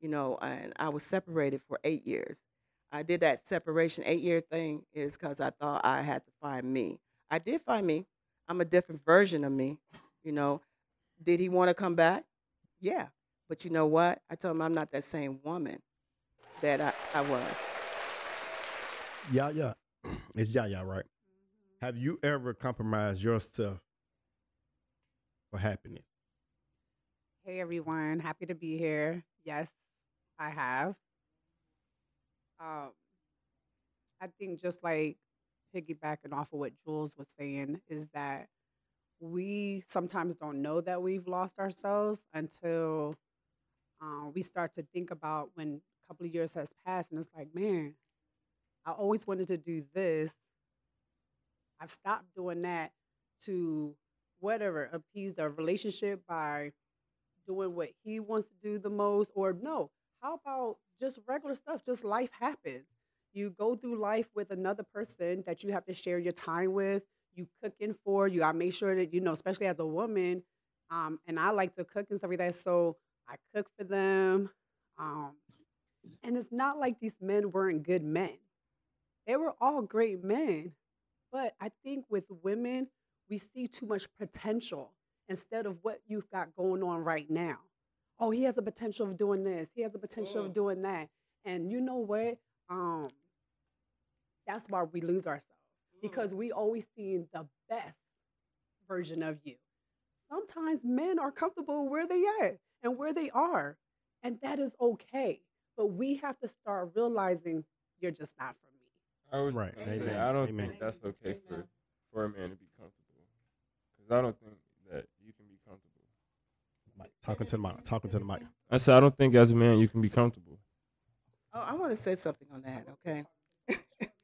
you know, and I was separated for eight years. I did that separation eight year thing is because I thought I had to find me. I did find me. I'm a different version of me, you know. Did he want to come back? Yeah. But you know what? I told him I'm not that same woman that I, I was. Yeah, yeah. It's yeah, yeah, right. Have you ever compromised yourself for happiness? Hey everyone, happy to be here. Yes, I have. Um, I think just like piggybacking off of what Jewels was saying is that we sometimes don't know that we've lost ourselves until uh, we start to think about when a couple of years has passed and it's like, man, I always wanted to do this. I've stopped doing that to whatever appease the relationship by doing what he wants to do the most or no how about just regular stuff just life happens you go through life with another person that you have to share your time with you cooking for you i make sure that you know especially as a woman um, and i like to cook and stuff like that so i cook for them um, and it's not like these men weren't good men they were all great men but i think with women we see too much potential instead of what you've got going on right now. Oh, he has a potential of doing this. He has a potential of doing that. And you know what? Um, that's why we lose ourselves mm. because we always see the best version of you. Sometimes men are comfortable where they at and where they are, and that is okay. But we have to start realizing you're just not for me. I was Right. gonna say, I don't Amen. think that's okay for for a man to be comfortable, because I don't think that you can be comfortable. Mic, talking to the mic. Talking to the mic. I said I don't think as a man you can be comfortable. Oh, I want to say something on that, okay?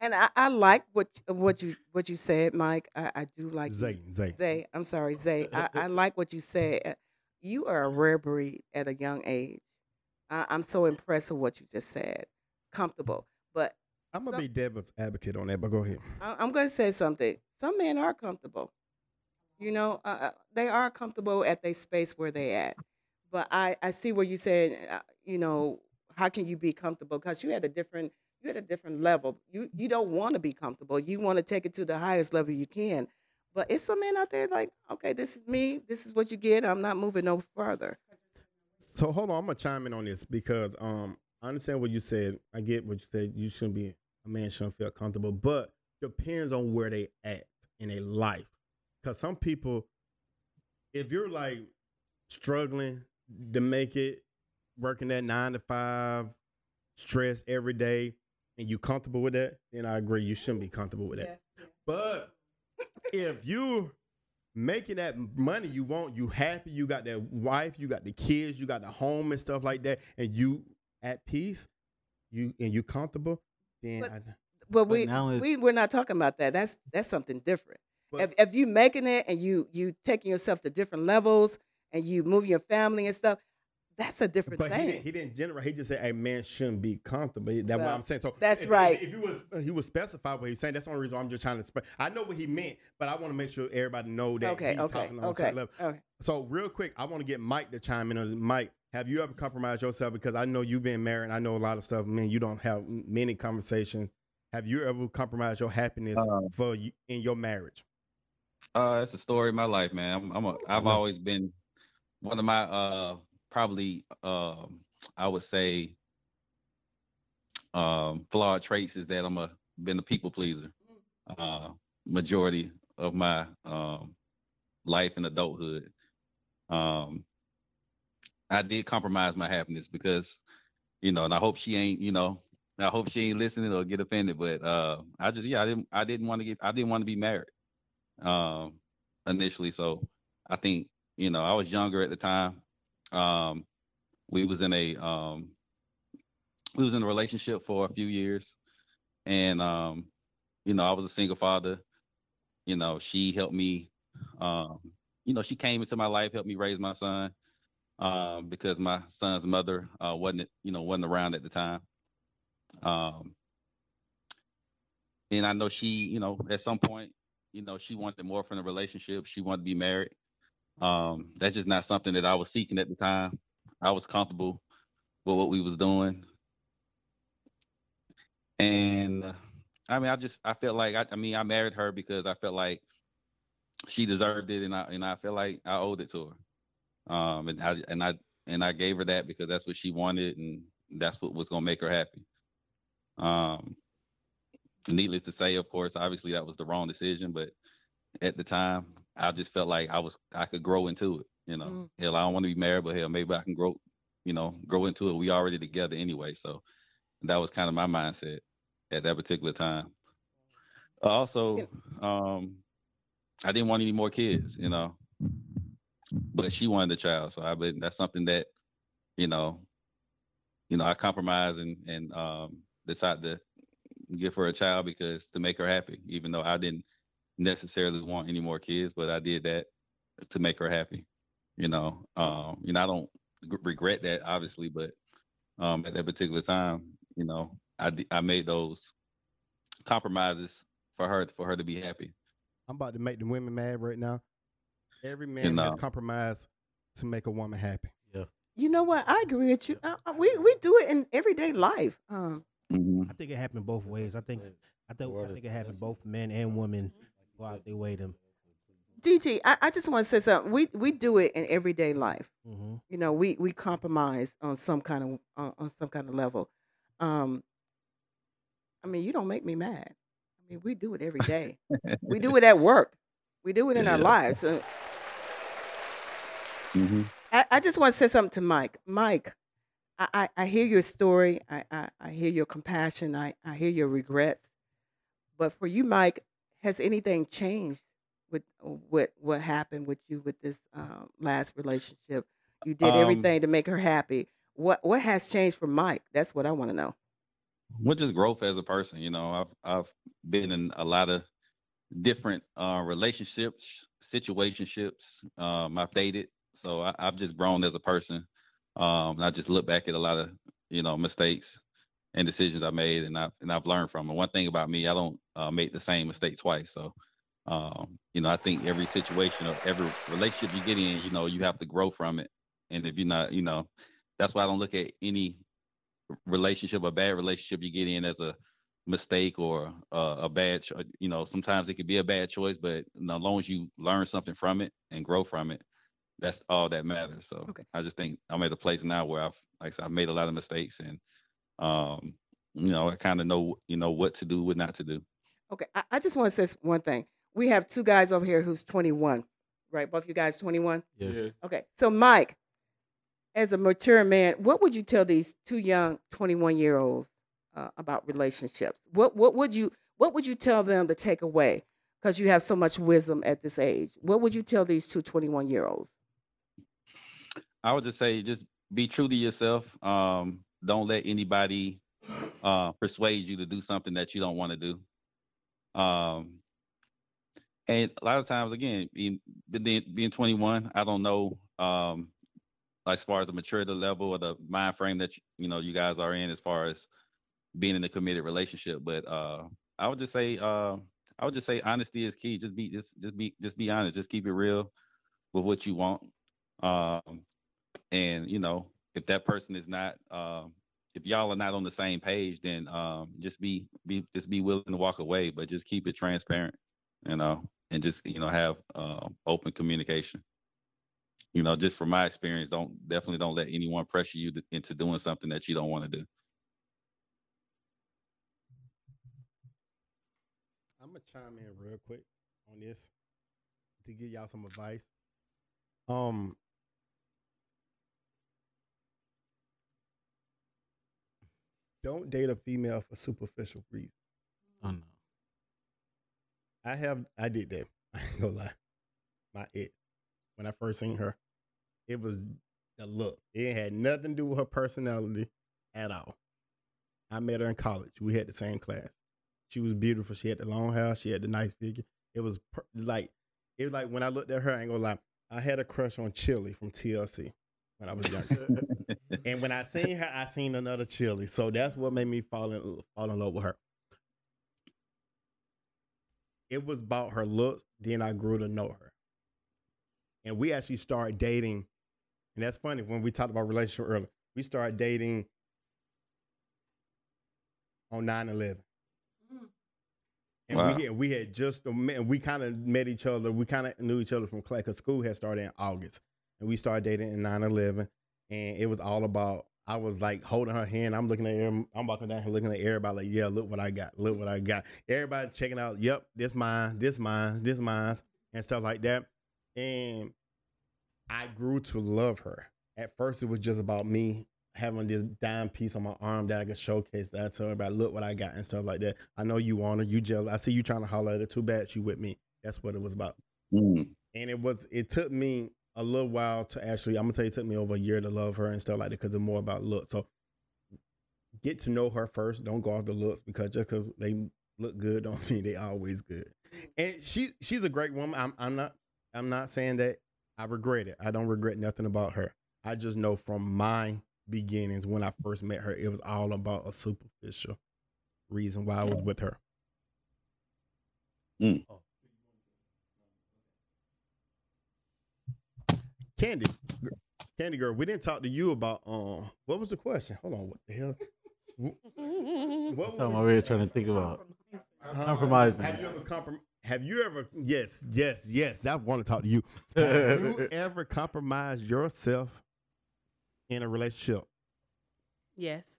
And I, I like what what you what you said, Mike. I, I do like you. Zay, Zay. Zay. I'm sorry, Zay. I, I like what you said. Uh, You are a rare breed at a young age. I, I'm so impressed with what you just said. Comfortable, but I'm gonna some- be devil's advocate on that, but go ahead. I- I'm going to say something. some men are comfortable. You know, uh, uh, they are comfortable at their space where they at. But I, I see where you said, uh, you know, how can you be comfortable? Because you had a different, you had a different level. You you don't want to be comfortable. You want to take it to the highest level you can. But it's some men out there like, okay, this is me. This is what you get. I'm not moving no further. So hold on, I'm gonna chime in on this because um I understand what you said. I get what you said. You shouldn't be a man shouldn't feel comfortable, but depends on where they at in their life. Cause some people, if you're like struggling to make it, working that nine to five, stress every day, and you comfortable with that, then I agree you shouldn't be comfortable with that. But if you making that money you want, you happy, you got that wife, you got the kids, you got the home and stuff like that, and you at peace, you and you comfortable, then I, But we now it's- we we're not talking about that. That's that's something different. But- if if you making it and you you taking yourself to different levels and you moving your family and stuff, that's a different but he thing. didn't, he didn't generate. He just said a man shouldn't be comfortable. That's what I'm saying. So that's if- right. If, if he was he was specify what he's saying, that's the only reason I'm just trying to. Spe- I know what he meant, but I want to make sure everybody know that Okay, he's okay, talking on okay, level. okay. So real quick, I want to get Mike to chime in on Mike. Have you ever compromised yourself? Because I know you've been married. I know a lot of stuff. Man, you don't have many conversations. Have you ever compromised your happiness Uh, for you in your marriage? Uh, it's a story of my life, man. I'm, I'm a, I've always been one of my uh probably um I would say um flawed traits is that I'm a been a people pleaser. Uh, majority of my um life and adulthood. Um, I did compromise my happiness because, you know, and I hope she ain't, you know, I hope she ain't listening or get offended. But uh, I just, yeah, I didn't, I didn't want to get, I didn't want to be married, um, initially. So I think, you know, I was younger at the time. Um, we was in a, um, we was in a relationship for a few years, and um, you know, I was a single father. You know, she helped me. Um, you know, she came into my life, helped me raise my son um, because my son's mother uh, wasn't, you know, wasn't around at the time. Um, and I know she, you know, at some point, you know, she wanted more from the relationship. She wanted to be married. Um, that's just not something that I was seeking at the time. I was comfortable with what we was doing, and uh, I mean, I just I felt like I, I mean I married her because I felt like she deserved it, and I and I felt like I owed it to her. Um, and I and I and I gave her that because that's what she wanted, and that's what was gonna make her happy. Um, needless to say, of course, obviously that was the wrong decision, but at the time, I just felt like I was I could grow into it. You know, Mm. hell, I don't want to be married, but hell, maybe I can grow. You know, grow into it. We already together anyway, so that was kind of my mindset at that particular time. Also, um, I didn't want any more kids, you know, but she wanted a child, so I but that's something that, you know, you know, I compromised and and um, decided to give her a child because to make her happy, even though I didn't necessarily want any more kids, but I did that to make her happy. You know, um, you know, I don't g- regret that obviously, but um, at that particular time, you know, I d- I made those compromises for her for her to be happy. I'm about to make the women mad right now. Every man know. has compromised to make a woman happy. Yeah. You know what? I agree with you. Uh, uh, we we do it in everyday life. Um, I think it happened both ways. I think I think I think it happened both men and women go out their way to. DT, I, I just want to say something. We we do it in everyday life. Mhm. You know, we we compromise on some kind of on, on some kind of level. Um, I mean, you don't make me mad. I mean, we do it every day. we do it at work. We do it in our lives. So Mm-hmm. I, I just want to say something to Mike. Mike, I, I, I hear your story. I, I, I hear your compassion. I, I hear your regrets. But for you, Mike, has anything changed with what what happened with you with this um, last relationship? You did Um, everything to make her happy. What what has changed for Mike? That's what I want to know. Well, just growth as a person. You know, I've I've been in a lot of different uh, relationships, situationships. Um, I've dated, so I, I've just grown as a person. Um, and I just look back at a lot of you know mistakes and decisions I made, and I've and I've learned from them. One thing about me, I don't uh, make the same mistake twice. So Um, you know, I think every situation or every relationship you get in, you know, you have to grow from it. And if you're not, you know, that's why I don't look at any relationship or bad relationship you get in as a mistake or uh, a bad, cho- you know, sometimes it could be a bad choice, but you know, as long as you learn something from it and grow from it, that's all that matters. So I just think I'm at a place now where I've, like I said, I've made a lot of mistakes and, um, you know, I kind of know, you know, what to do, what not to do. Okay, I, I just want to say one thing. We have two guys over here who's 21, right? Both of you guys 21? Yes. Yes. Okay, so Mike, as a mature man, what would you tell these two young 21 year olds uh, about relationships? What what would you what would you tell them to take away? Because you have so much wisdom at this age. What would you tell these two 21 year olds? I would just say, just be true to yourself. Um, don't let anybody uh, persuade you to do something that you don't want to do. Um, and a lot of times, again, being being, being 21, I don't know um, as far as the maturity level or the mind frame that you, you know you guys are in as far as being in a committed relationship. But uh, I would just say, uh, I would just say, honesty is key. Just be, just, just be, just be honest. Just keep it real with what you want. Um, and you know, if that person is not, um, if y'all are not on the same page, then um, just be, be, just be willing to walk away. But just keep it transparent, you know, and just you know have uh, open communication. You know, just from my experience, don't definitely don't let anyone pressure you to, into doing something that you don't want to do. I'm gonna chime in real quick on this to give y'all some advice. Um, don't date a female for superficial reasons. Oh no. I have I did that. I ain't gonna lie. My ex, when I first seen her, it was the look. It had nothing to do with her personality at all. I met her in college. We had the same class. She was beautiful. She had the long hair. She had the nice figure. It was per- like it was like when I looked at her. I ain't gonna lie. I had a crush on Chili from TLC when I was younger. and when I seen her, I seen another Chili. So that's what made me fall in fall in love with her. It was about her looks. Then I grew to know her, and we actually started dating. And that's funny when we talked about relationship earlier. We started dating on 9-11. And Wow. we had, we had just um, met, we kind of met each other. We kind of knew each other from class because school had started in August, and we started dating in 9-11. And it was all about. I was like holding her hand. I'm looking at her. I'm walking down here looking at everybody like, yeah, look what I got. Look what I got. Everybody's checking out. Yep, this mine. This mine. This mine, and stuff like that. And I grew to love her. At first, it was just about me having this dime piece on my arm that I could showcase. That I tell everybody, look what I got and stuff like that. I know you want her, you jealous. I see you trying to holler at her. Too bad she with me. That's what it was about. Mm. And it was. It took me a little while to actually. I'm gonna tell you, it took me over a year to love her and stuff like that because it's more about looks. So get to know her first. Don't go off the looks because just because they look good don't mean they always good. And she she's a great woman. I'm I'm not I'm not saying that I regret it. I don't regret nothing about her. I just know from my beginnings when I first met her, it was all about a superficial reason why I was with her. Mm. Kandi, Kandi girl, we didn't talk to you about um. What was the question? Hold on, what the hell? Wh- What Something would over you here trying to think about. Uh, Compromising. Have you ever comprom- Have you ever? Yes, yes, yes. I want to talk to you. Have you ever compromised yourself in a relationship? Yes.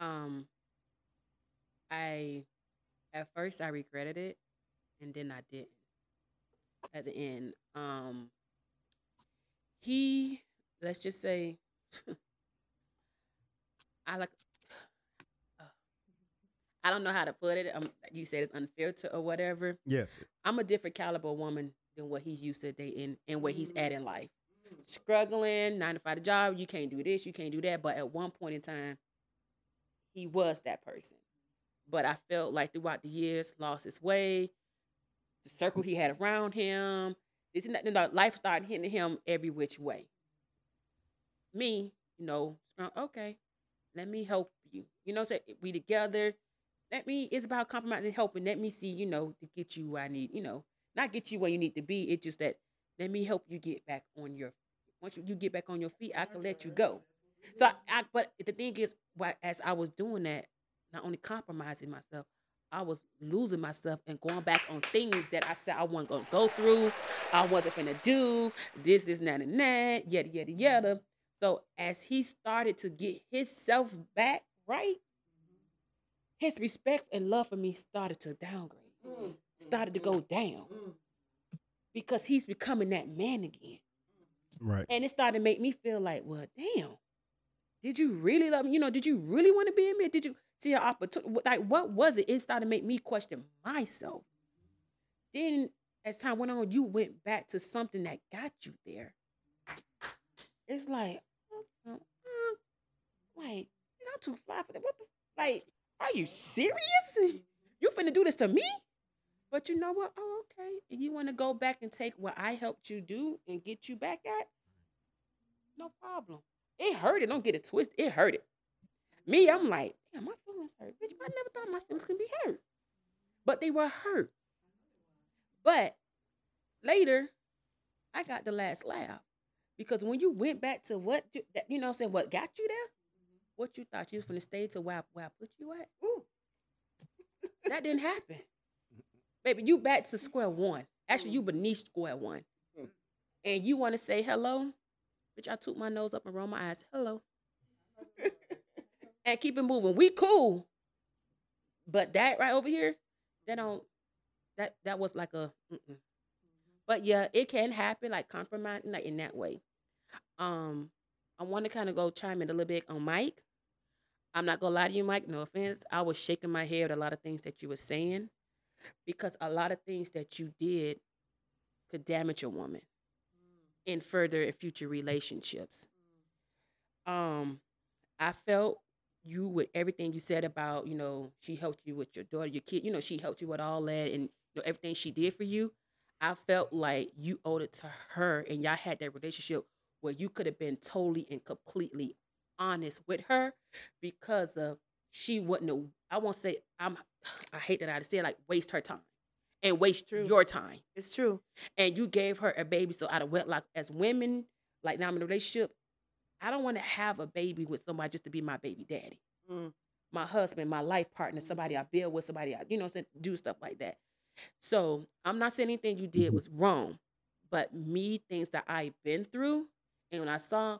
Um I at first I regretted it and then I didn't at the end. Um he let's just say I like uh, I don't know how to put it. Um, you said it's unfiltered or whatever. Yes. I'm a different caliber woman than what he's used to dating and where he's at in life. Struggling, nine to five the job, you can't do this, you can't do that. But at one point in time, he was that person. But I felt like throughout the years, lost his way. The circle he had around him, and that, know, life started hitting him every which way. Me, you know, uh, okay, let me help you. You know, say we together. let me. It's about compromising, and helping. Let me see, you know, to get you where I need, you know, not get you where you need to be. It's just that let me help you get back on your. Once you, you get back on your feet, I can let you go. So, I, I but the thing is, as I was doing that, not only compromising myself, I was losing myself and going back on things that I said I wasn't gonna go through, I wasn't gonna do this, this, and that, and that, yada, yada, yada. So as he started to get himself back right, his respect and love for me started to downgrade, started to go down because he's becoming that man again. Right. And it started to make me feel like, well, damn, did you really love me? You know, did you really want to be in me? Did you see an opportunity? Like, what was it? It started to make me question myself. Then, as time went on, you went back to something that got you there. It's like, uh, uh, uh, like, you're too fly for that. What the, like, are you serious? You finna do this to me? But you know what? Oh, okay. And you want to go back and take what I helped you do and get you back at? No problem. It hurt it. Don't get it twisted. It hurt it. Me, I'm like, damn, my feelings hurt. Bitch, I never thought my feelings could be hurt. But they were hurt. But later, I got the last laugh. Because when you went back to what, you, that, you know what I'm saying, what got you there, what you thought you was going to stay to where I, where I put you at? Ooh. that didn't happen. Baby, you back to square one. Actually, mm. you beneath square one. Mm. And you want to say hello? Bitch, I took my nose up and rolled my eyes. Hello. and keep it moving. We cool. But that right over here, that don't that that was like a mm-mm. but yeah, it can happen like compromising like in that way. Um, I want to kind of go chime in a little bit on Mike. I'm not gonna lie to you, Mike. No offense. I was shaking my head at a lot of things that you were saying because a lot of things that you did could damage a woman in further and future relationships. Um, I felt you with everything you said about, you know, she helped you with your daughter, your kid, you know, she helped you with all that and you know everything she did for you. I felt like you owed it to her and y'all had that relationship where you could have been totally and completely honest with her because of she wouldn't have, I won't say I'm I hate that I to say it, like waste her time and waste your time. It's true. And you gave her a baby so out of wedlock as women, like now I'm in a relationship, I don't want to have a baby with somebody just to be my baby daddy. Mm. My husband, my life partner, mm. somebody I build with, somebody I, you know, I'm saying, do stuff like that. So I'm not saying anything you did mm-hmm. was wrong, but me, things that I've been through, and when I saw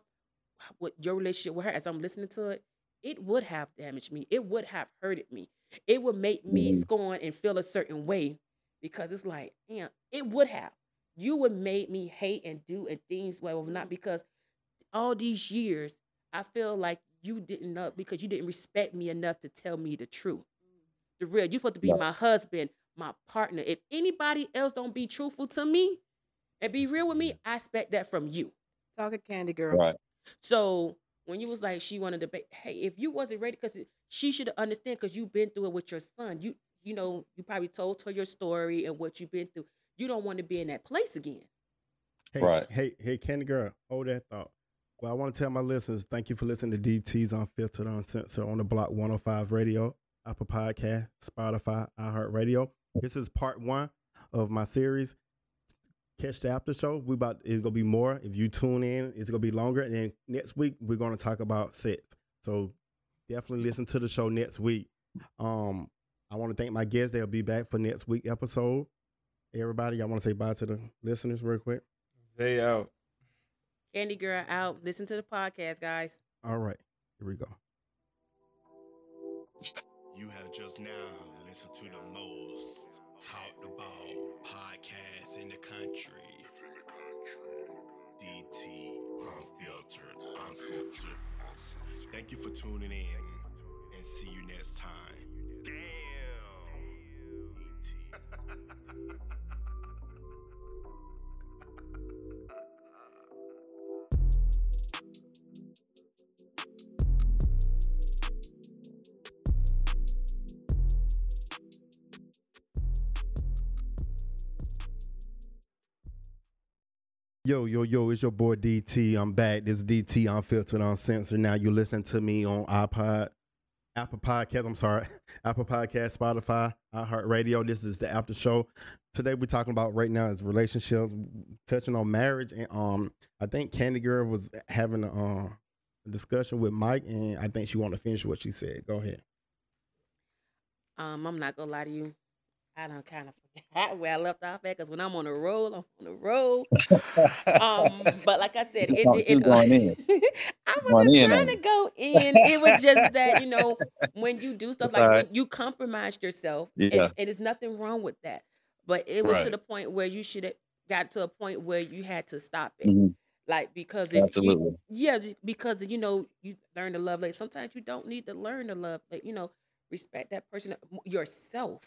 what your relationship with her as I'm listening to it, it would have damaged me. It would have hurted me. It would make me mm-hmm. scorn and feel a certain way because it's like, damn, it would have. You would make me hate and do and things well, not because all these years I feel like you didn't know because you didn't respect me enough to tell me the truth. The real, you're supposed to be my husband, my partner. If anybody else don't be truthful to me and be real with me, mm-hmm. I expect that from you. Talk a Kandi girl. Right. So when you was like she wanted to be, hey, if you wasn't ready, because she should understand because you've been through it with your son. You you know you probably told her your story and what you've been through. You don't want to be in that place again. Hey, Right. Hey, hey, Kandi Girl, hold that thought. Well, I want to tell my listeners, thank you for listening to DT's Unfiltered Uncensored on the Block 105 Radio, Apple Podcast, Spotify, iHeartRadio. This is part one of my series. Catch the after show. We about it's gonna be more. If you tune in, it's gonna be longer. And then next week we're gonna talk about sex. So definitely listen to the show next week. Um, I want to thank my guests. They'll be back for next week episode. Everybody, y'all want to say bye to the listeners real quick? They out. Kandi girl out. Listen to the podcast, guys. All right, here we go. You have just now listened to the most talked about podcast in the country. DT Unfiltered, Uncensored. Thank you for tuning in Yo, yo, yo, it's your boy DT. I'm back. This is DT Unfiltered Uncensored. Now you're listening to me on iPod, Apple Podcast. I'm sorry, Apple Podcast, Spotify, iHeartRadio. This is the after show. Today we're talking about right now is relationships, touching on marriage, and um, I think Kandi Girl was having a, a discussion with Mike, and I think she want to finish what she said. Go ahead. Um, I'm not gonna lie to you. I don't kind of forget where I left off at because when I'm on the roll, I'm on the roll. um, but like I said, it did. she was going in. I wasn't in trying on to go in. It was just that you know when you do stuff like right. you compromised yourself, Yeah. and, there's nothing wrong with that. But it was to the point where you should have got to a point where you had to stop it. Mhm. Like because if Absolutely. you, yeah, because you know you learn to love. Like sometimes you don't need to learn to love. Like you know, respect that person yourself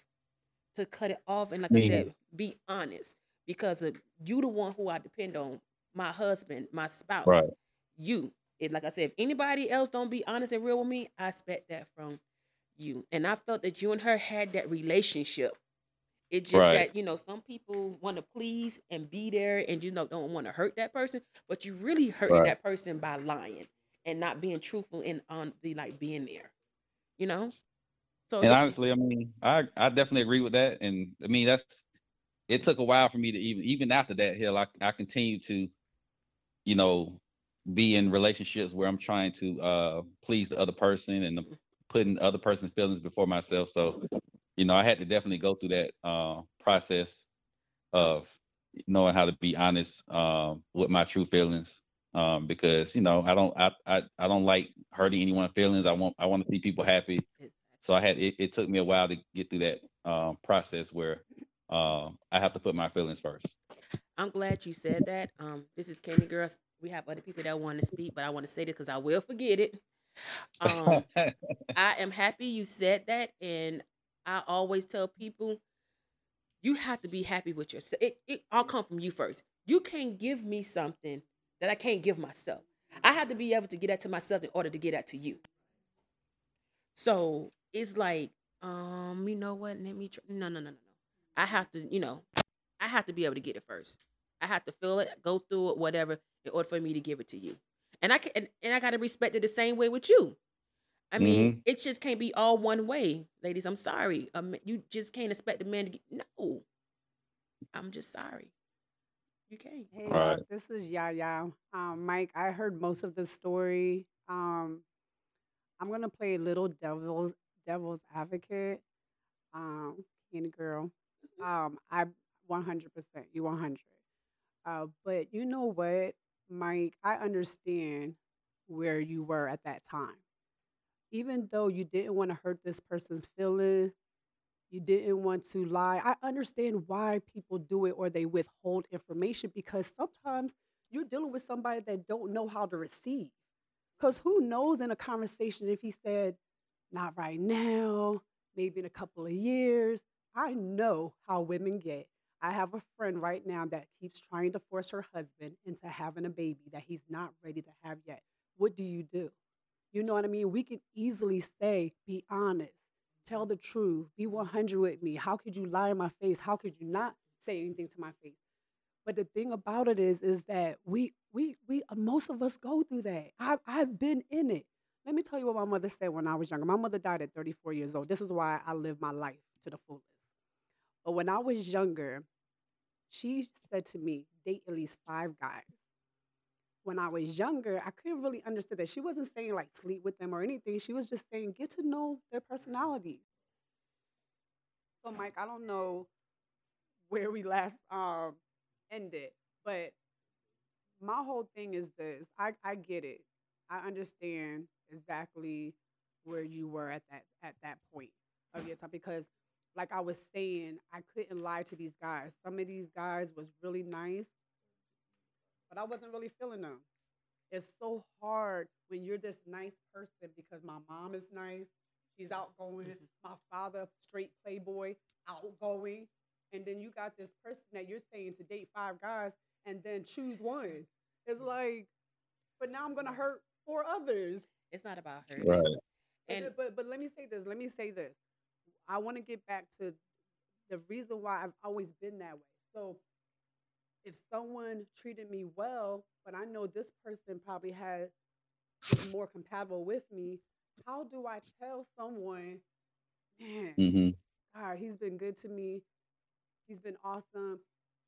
to cut it off. And like I said, be honest because of you the one who I depend on. My husband, my spouse, Right. you. It like I said, if anybody else don't be honest and real with me, I expect that from you. And I felt that you and her had that relationship. It just Right. that you know some people want to please and be there, and you know don't want to hurt that person, but you really hurting Right. that person by lying and not being truthful and on the like being there. You know. So and honestly, I mean, I I definitely agree with that. And I mean, that's it took a while for me to even even after that hill, I I continue to, you know, be in relationships where I'm trying to uh please the other person and putting other person's feelings before myself. So, you know, I had to definitely go through that uh process of knowing how to be honest um with my true feelings. Um, because you know, I don't I, I I don't like hurting anyone's feelings. I want I want to see people happy. So I had it, it took me a while to get through that um, process where um, I have to put my feelings first. I'm glad you said that. Um, this is Kandi Girls. We have other people that want to speak, but I want to say this because I will forget it. Um, I am happy you said that, and I always tell people you have to be happy with yourself. It, it all come from you first. You can't give me something that I can't give myself. I have to be able to get that to myself in order to get that to you. So it's like, um, you know what? Let me try. No, no, no, no, no. I have to, you know, I have to be able to get it first. I have to feel it, go through it, whatever, in order for me to give it to you. And I can, and, and I gotta respect it the same way with you. I mean, Mhm. it just can't be all one way, ladies. I'm sorry. Um, you just can't expect a man to get no. I'm just sorry. You can't. Hey, y'all, this is Yaya. Um, Mike, I heard most of the story. Um, I'm gonna play little devil's devil's advocate. Um, Kandi girl. Um, I 100%. You 100. Uh, but you know what, Mike? I understand where you were at that time. Even though you didn't want to hurt this person's feelings, you didn't want to lie. I understand why people do it or they withhold information because sometimes you're dealing with somebody that don't know how to receive. Because who knows in a conversation if he said, not right now, maybe in a couple of years. I know how women get. I have a friend right now that keeps trying to force her husband into having a baby that he's not ready to have yet. What do you do? You know what I mean? We can easily say, be honest, tell the truth, be 100 with me. How could you lie in my face? How could you not say anything to my face? But the thing about it is, is that we, we, we, most of us go through that. I, I've been in it. Let me tell you what my mother said when I was younger. My mother died at 34 years old. This is why I live my life to the fullest. But when I was younger, she said to me, date at least five guys. When I was younger, I couldn't really understand that. She wasn't saying like sleep with them or anything. She was just saying get to know their personalities. So, Mike, I don't know where we last um, ended, but my whole thing is this I, I get it. I understand exactly where you were at that at that point of your time because like I was saying, I couldn't lie to these guys. Some of these guys was really nice, but I wasn't really feeling them. It's so hard when you're this nice person because my mom is nice. She's outgoing. Mm-hmm. My father, straight playboy, outgoing. And then you got this person that you're saying to date five guys and then choose one. It's mm-hmm. like, but now I'm gonna hurt four others. It's not about her. Right. And but, but but let me say this. Let me say this. I want to get back to the reason why I've always been that way. So if someone treated me well, but I know this person probably had more compatible with me, how do I tell someone, man, hmm God, he's been good to me. He's been awesome.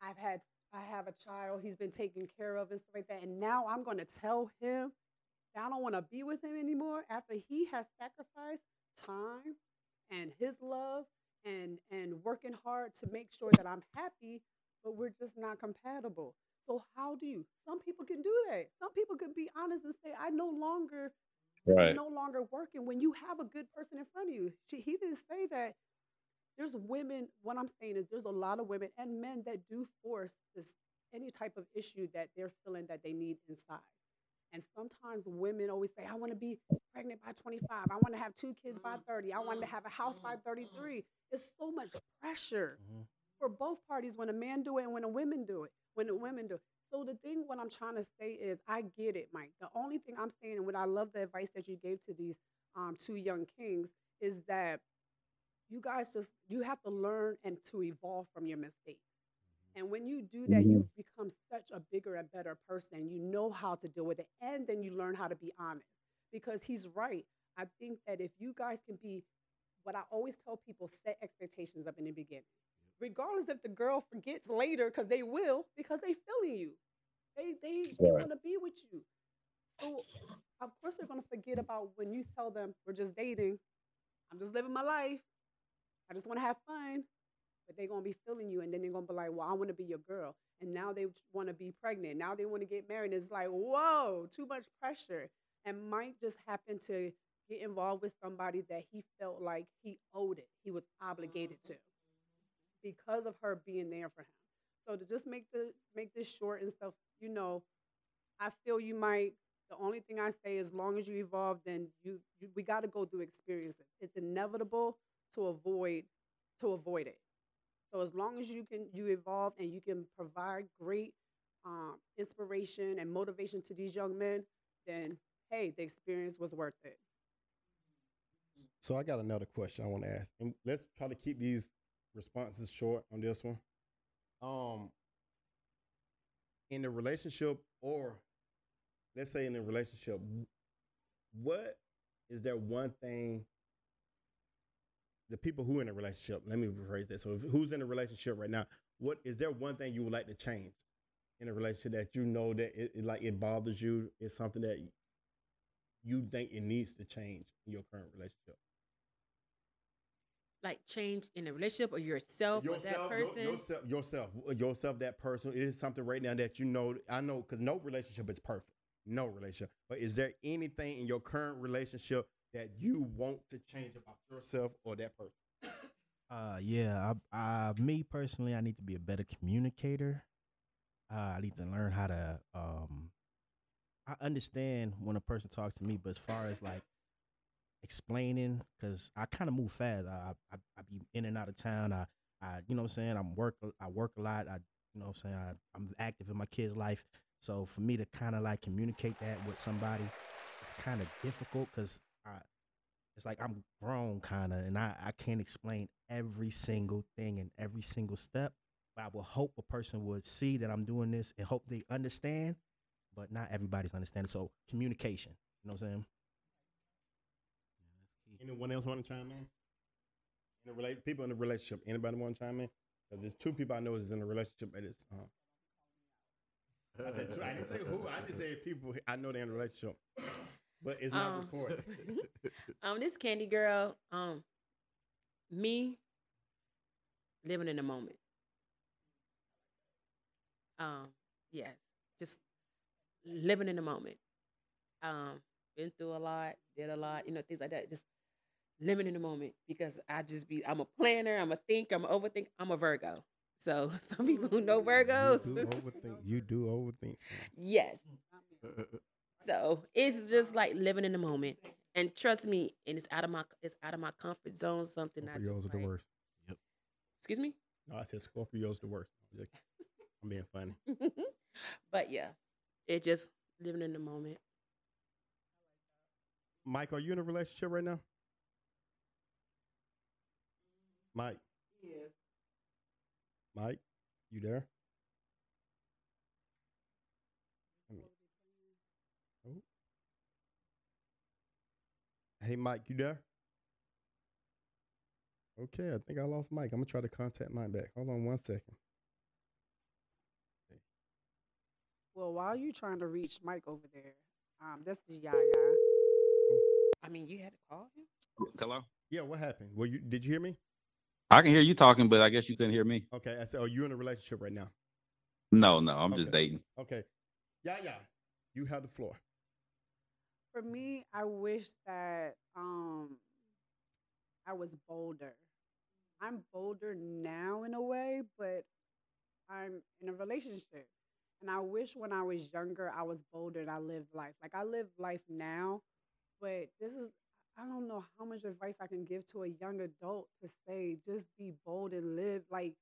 I've had I have a child he's been taken care of and stuff like that. And now I'm gonna tell him that I don't want to be with him anymore after he has sacrificed time and his love and and working hard to make sure that I'm happy, but we're just not compatible. So how do you? Some people can do that. Some people can be honest and say, I no longer this Right. is no longer working when you have a good person in front of you. She, he didn't say that there's women what i'm saying is there's a lot of women and men that do force this any type of issue that they're feeling that they need inside and sometimes women always say i want to be pregnant by 25 i want to have two kids by mm, 30 i want to mm, have a house by mm, 33 it's so much pressure mm-hmm. for both parties when a man do it and when a women do it when the women do it. So the thing what i'm trying to say is i get it mike. The only thing i'm saying and what i love the advice that you gave to these um, two young kings is that you guys just you have to learn and to evolve from your mistakes and when you do that you mm-hmm. become such a bigger and better person. You know how to deal with it and then you learn how to be honest because he's right. I think that if you guys can be what i always tell people set expectations up in the beginning. Regardless if the girl forgets later because they will because they feeling you. They they, they Right. want to be with you. So of course they're going to forget about when you tell them we're just dating. I'm just living my life. I just want to have fun. But they're to be feeling you. And then they're to be like, well, I want to be your girl. And now they want to be pregnant. Now they want to get married. And it's like, whoa, too much pressure. And Mike just happened to get involved with somebody that he felt like he owed it, he was obligated to because of her being there for him. So to just make the make this short and stuff, you know, I feel you Mike. The only thing I say, as long as you evolve, then you, you we got to go through experiences. It's inevitable to avoid to avoid it. So as long as you can you evolve and you can provide great um, inspiration and motivation to these young men, then hey, the experience was worth it. So I got another question I want to ask, and let's try to keep these responses short on this one. Um, in the relationship, or let's say in a relationship, what is there one thing? The people who in a relationship, let me rephrase that. So, if, who's in a relationship right now? What is there one thing you would like to change in a relationship that you know that it, it like it bothers you? It's something that you think it needs to change in your current relationship. Like change in a relationship or yourself, or that your- person. yourself, yourself, yourself, that person. It is something right now that you know. I know because no relationship is perfect. No relationship. But is there anything in your current relationship that you want to change about yourself or that person? Uh, yeah. I, I, me personally, I need to be a better communicator. Uh, I need to learn how to. Um, I understand when a person talks to me, but as far as like explaining, because I kind of move fast. I, I I be in and out of town. I I you know what I'm saying. I'm work. I work a lot. I you know what I'm saying. I, I'm active in my kid's life. So for me to kind of like communicate that with somebody, it's kind of difficult because I it's like I'm grown kind of, and I, I can't explain every single thing and every single step. But I will hope a person would see that I'm doing this and hope they understand. But not everybody's understanding. So communication, you know what I'm saying? Anyone else want to chime in? In a relate, people in a relationship. Anybody want to chime in? Because there's two people I know is in a relationship. That is. Uh, I said two. I didn't say who. I just said people I know they're in a relationship, but it's not Um, recorded. um, this Kandi girl, um, me living in the moment. Um, yes, just living in the moment. Um, been through a lot, did a lot, you know, things like that. Just living in the moment because I just be. I'm a planner. I'm a thinker. I'm an overthink. I'm a Virgo. So some people who know Virgos, You do overthink. You do overthink. yes. So it's just like living in the moment. And trust me, and it's out of my it's out of my comfort zone. Something I Scorpios just are the like- worst. Excuse me. No, I said Scorpio's the worst. I'm, just- I'm being funny. but yeah, it's just living in the moment. Mike, are you in a relationship right now? Mike, Yes. Mike, you there? Let me- Oh. Hey, Mike, you there? Okay, I think I lost Mike. I'm gonna try to contact Mike back. Hold on one second. Well, while you trying to reach Mike over there, um, this is Yaya. I mean, you had to call him. Hello. Yeah, what happened? Well, you did you hear me? I can hear you talking, but I guess you couldn't hear me. Okay, I said, oh, you're in a relationship right now. No, no, I'm just dating. Okay, yeah, yeah. You have the floor. For me, I wish that um, I was bolder. I'm bolder now in a way, but I'm in a relationship. And I wish when I was younger, I was bolder and I lived life. Like I live life now, but this is, I don't know how much advice I can give to a young adult to say, just be bold and live. Like,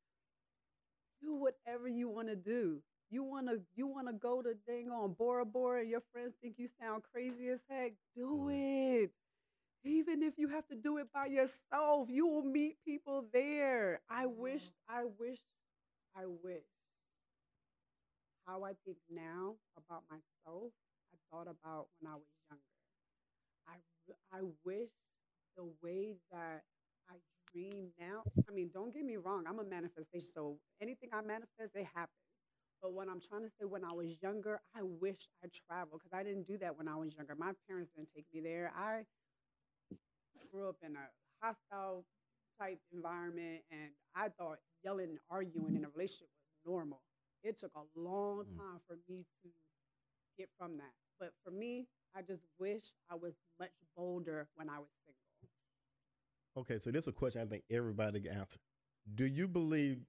do whatever you want to do. You wanna you wanna go to dang on Bora Bora and your friends think you sound crazy as heck. Do mm. it. Even if you have to do it by yourself, you will meet people there. I wish, I wish, I wish. How I think now about myself, I thought about when I was younger. I, I wish the way that I dream now. I mean, don't get me wrong. I'm a manifestation, so anything I manifest, it happens. But what I'm trying to say, when I was younger, I wish I traveled because I didn't do that when I was younger. My parents didn't take me there. I grew up in a hostile type environment, and I thought yelling and arguing in a relationship was normal. It took a long mm. time for me to get from that. But for me, I just wish I was much bolder when I was single. Okay, so this is a question I think everybody can answer. Do you believe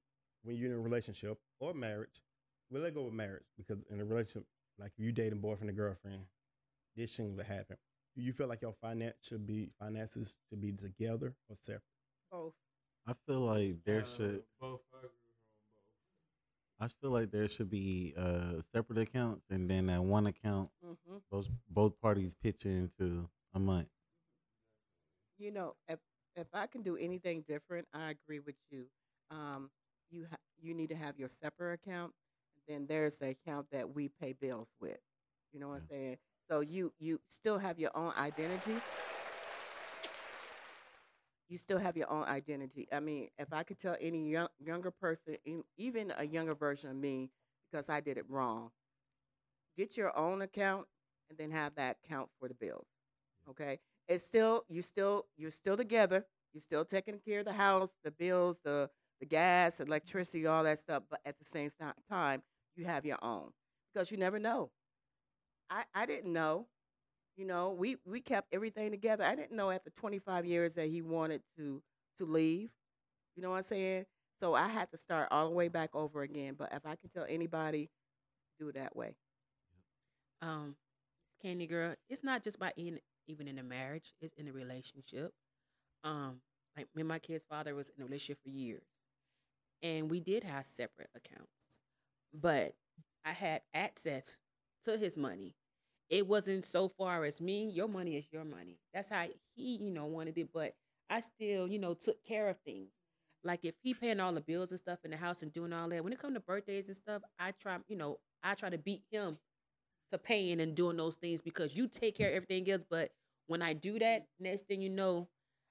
when you're in a relationship or marriage, well, let's go with marriage because in a relationship, like you dating boyfriend and girlfriend, this shouldn't happen. Do you feel like your finance should be finances should be together or separate? Both. I feel like there Uh, should. both I agree I feel like there should be uh, separate accounts, and then that one account, Mhm. those both parties pitch into a month. You know, if if I can do anything different, I agree with you. Um, you ha- you need to have your separate account. Then there's the account that we pay bills with. You know what I'm saying? So you you still have your own identity. You still have your own identity. I mean, if I could tell any young, younger person, even a younger version of me, because I did it wrong, get your own account and then have that account for the bills. Okay, it's still you still you're still together. You're still taking care of the house, the bills, the the gas, electricity, all that stuff. But at the same time, you have your own because you never know. I I didn't know. You know, we we kept everything together. I didn't know after 25 years that he wanted to to leave. You know what I'm saying? So I had to start all the way back over again. But if I can tell anybody, do it that way. um Kandi girl it's not just by in even in a marriage it's in a relationship um like me and my kid's father was in a relationship for years and we did have separate accounts but i had access to his money. It wasn't so far as me your money is your money. That's how he you know wanted it but i still you know took care of things. Like if he paying all the bills and stuff in the house and doing all that when it come to birthdays and stuff i try you know i try to beat him to paying and doing those things because you take care of everything else. But when I do that, next thing you know,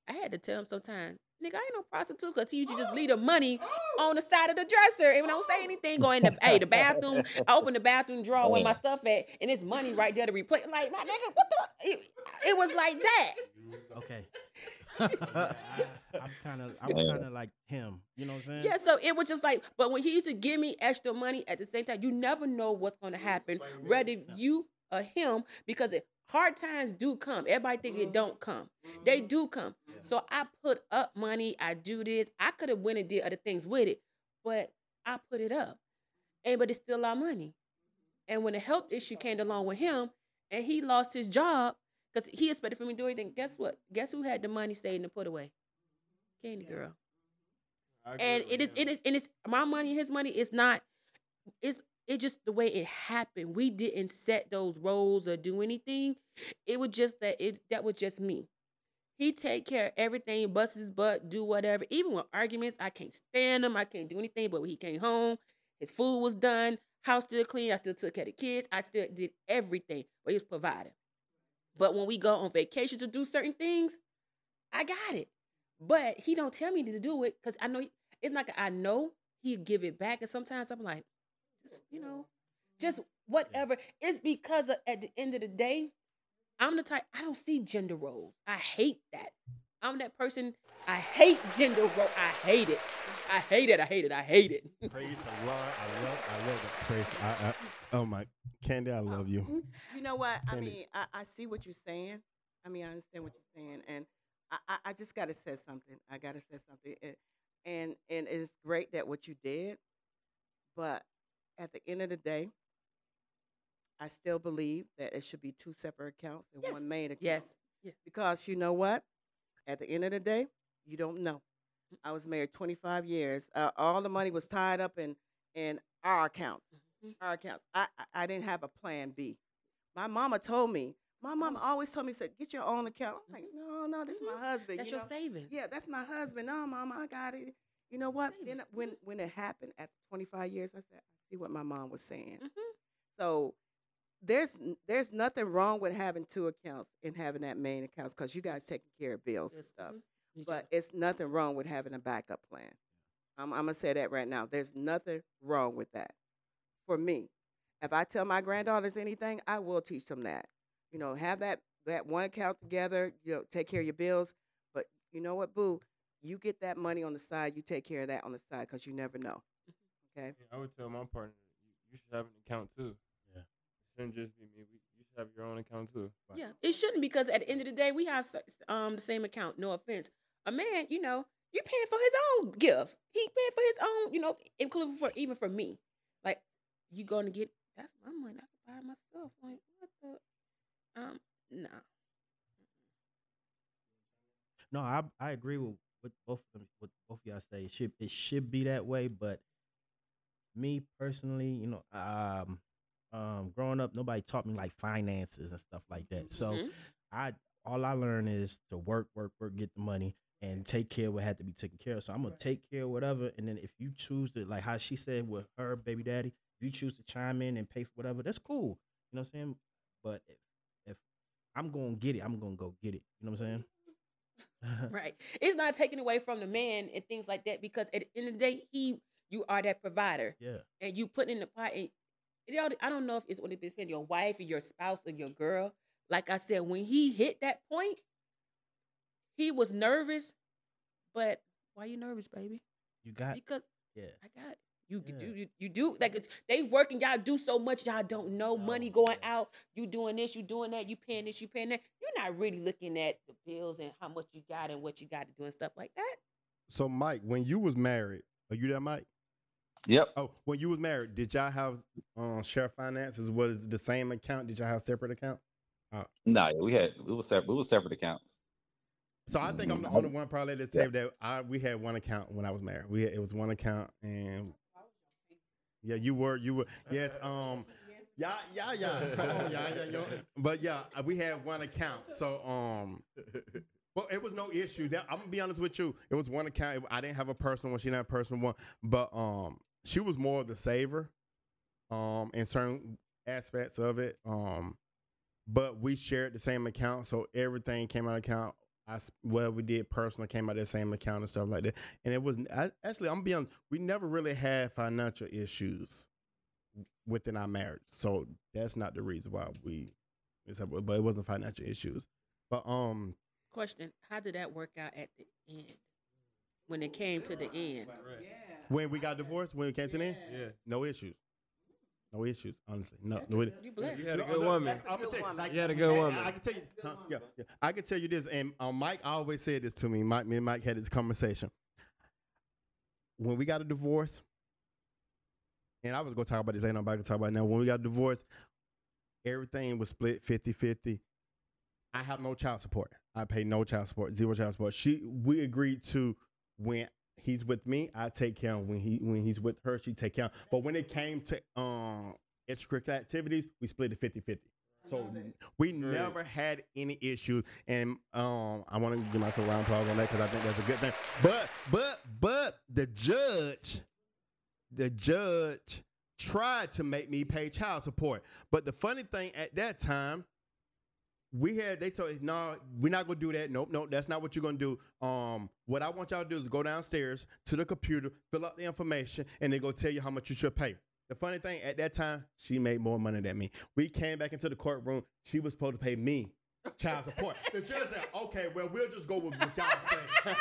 I had to tell him sometimes, nigga, I ain't no prostitute because he used to just leave the money on the side of the dresser. And when I don't say anything, go in the hey, the bathroom, I open the bathroom drawer where my stuff at, and it's money right there to replace. Like, my nigga, what the it, it was like that. Okay. I, I'm kind of I'm Yeah. kind of like him. You know what I'm saying? Yeah, so it was just like, but when he used to give me extra money at the same time, you never know what's going to happen, whether you or him, because it, hard times do come. Everybody think it don't come. They do come. So I put up money. I do this. I could have went and did other things with it, but I put it up, and but it's still our money. And when the health issue came along with him, and he lost his job because he expected for me to do everything. Guess what? Guess who had the money saved and put away? Kandi girl and it is it is and it's my money his money is not it's it just the way it happened we didn't set those roles or do anything it was just that it that was just me he take care of everything bust his butt do whatever even with arguments i can't stand him i can't do anything but when he came home his food was done house still clean i still took care of the kids i still did everything but he was providing But when we go on vacation to do certain things, I got it. But he don't tell me to do it because I know he- it's not. I know he'll give it back, and sometimes I'm like, you know, just whatever. It's because of, at the end of the day, I'm the type. I don't see gender roles. I hate that. I'm that person. I hate gender role. I hate it. I hate it. I hate it. I hate it. Praise the Lord. I love. I love that. Praise. I, I, oh my, Kandi, I love you. Mm-hmm. You know what? I mean, I, I see what you're saying. I mean, I understand what you're saying, and I, I, I just got to say something. I got to say something, and, and and it's great that what you did, but at the end of the day, I still believe that it should be two separate accounts and Yes. one main account. Yes. Yeah. Because you know what? At the end of the day, you don't know. I was married 25 years. Uh, all the money was tied up in in our accounts. Mhm. Our accounts. I, I I didn't have a plan B. My mama told me. My mama always told me, said, "Get your own account." I'm like, no, no, this is my husband. That's you your know? savings. Yeah, that's my husband. No, mama, I got it. You know what? Then when when it happened at 25 years, I said, I see what my mom was saying. Mhm. So there's there's nothing wrong with having two accounts and having that main accounts because you guys taking care of bills and Yes, stuff. mhm. But it's nothing wrong with having a backup plan. I'm, I'm gonna say that right now. There's nothing wrong with that. For me, if I tell my granddaughters anything, I will teach them that. You know, have that that one account together. You know, take care of your bills. But you know what, boo? You get that money on the side. You take care of that on the side because you never know. Okay. Yeah, I would tell my partner, you, you should have an account too. Yeah. It shouldn't just be me. We, you should have your own account too. Yeah, it shouldn't because at the end of the day, we have um the same account. No offense, a man, you know, you're paying for his own gifts. He paying for his own, you know, including for even for me. Like you going to get that's my money. I can buy myself. Like what the um no. No, I I agree with what both of them, what both of y'all say. It should it should be that way, but me personally, you know, um, um, growing up, nobody taught me like finances and stuff like that. So Mhm. I all I learned is to work, work, work, get the money, and take care of what had to be taken care of. So I'm gonna take care of whatever, and then if you choose to, like how she said with her baby daddy, if you choose to chime in and pay for whatever, that's cool. You know what I'm saying? But if if I'm gonna get it, I'm gonna go get it. You know what I'm saying? right. It's not taken away from the man and things like that because at the end of the day, he you are that provider. Yeah. And you put in the pot and it all, I don't know if it's when it depends your wife or your spouse or your girl. Like I said, when he hit that point, he was nervous. But why you nervous, baby? You got Because yeah. I got it. You Yeah. do you, you do like they working. Y'all do so much. Y'all don't know money going out. You doing this. You doing that. You paying this. You paying that. You're not really looking at the bills and how much you got and what you got to do and stuff like that. So, Mike, when you was married, are you that Mike? Yep. Oh, when you was married, did y'all have um, share finances? Was the same account? Did y'all have separate account? Uh, No, yeah, we had we was separate. We was separate accounts. so I think I'm the only one probably at the table that I we had one account when I was married. We had, it was one account, and yeah, you were you were yes um yeah yeah yeah Come on, yeah yeah yeah. but yeah uh, we had one account. So um. Well, it was no issue. That I'm gonna be honest with you. It was one account. I didn't have a personal one. She didn't have a personal one. But um, she was more of the saver, um, in certain aspects of it. Um, but we shared the same account, so everything came out of account. I well, we did personal came out of the same account and stuff like that. And it was I, actually I'm being we never really had financial issues within our marriage, so that's not the reason why we. it's a- But it wasn't financial issues. But um, Question: How did that work out at the end? When it came to the end, When we got divorced, when it came to the end, Yeah. no issues. No issues, honestly. No, no. it- you blessed. You had a good no, woman. I'm gonna you, like, You had a good I- woman. I, can tell you, huh, yeah, yeah. I can tell you this, and um, Mike always said this to me. Mike, me and Mike had this conversation. When we got a divorce, and I was gonna talk about this, ain't nobody to talk about it now. When we got divorced, everything was split 50-50. I have no child support. I pay no child support, zero child support. She, we agreed to when he's with me, I take care of him. When he, when he's with her, she take care. of him. But when it came to um extracurricular activities, we split it 50-50. So we never had any issues, and um, I want to give myself a round of applause on that because I think that's a good thing. But but but the judge, the judge tried to make me pay child support. But the funny thing at that time, we had they told us, no, we're not gonna do that. Nope, nope, that's not what you're gonna do. Um, what I want y'all to do is go downstairs to the computer, fill out the information, and they go tell you how much you should pay. The funny thing, at that time, she made more money than me. We came back into the courtroom. She was supposed to pay me child support. The judge said, "Okay, well, we'll just go with what y'all say."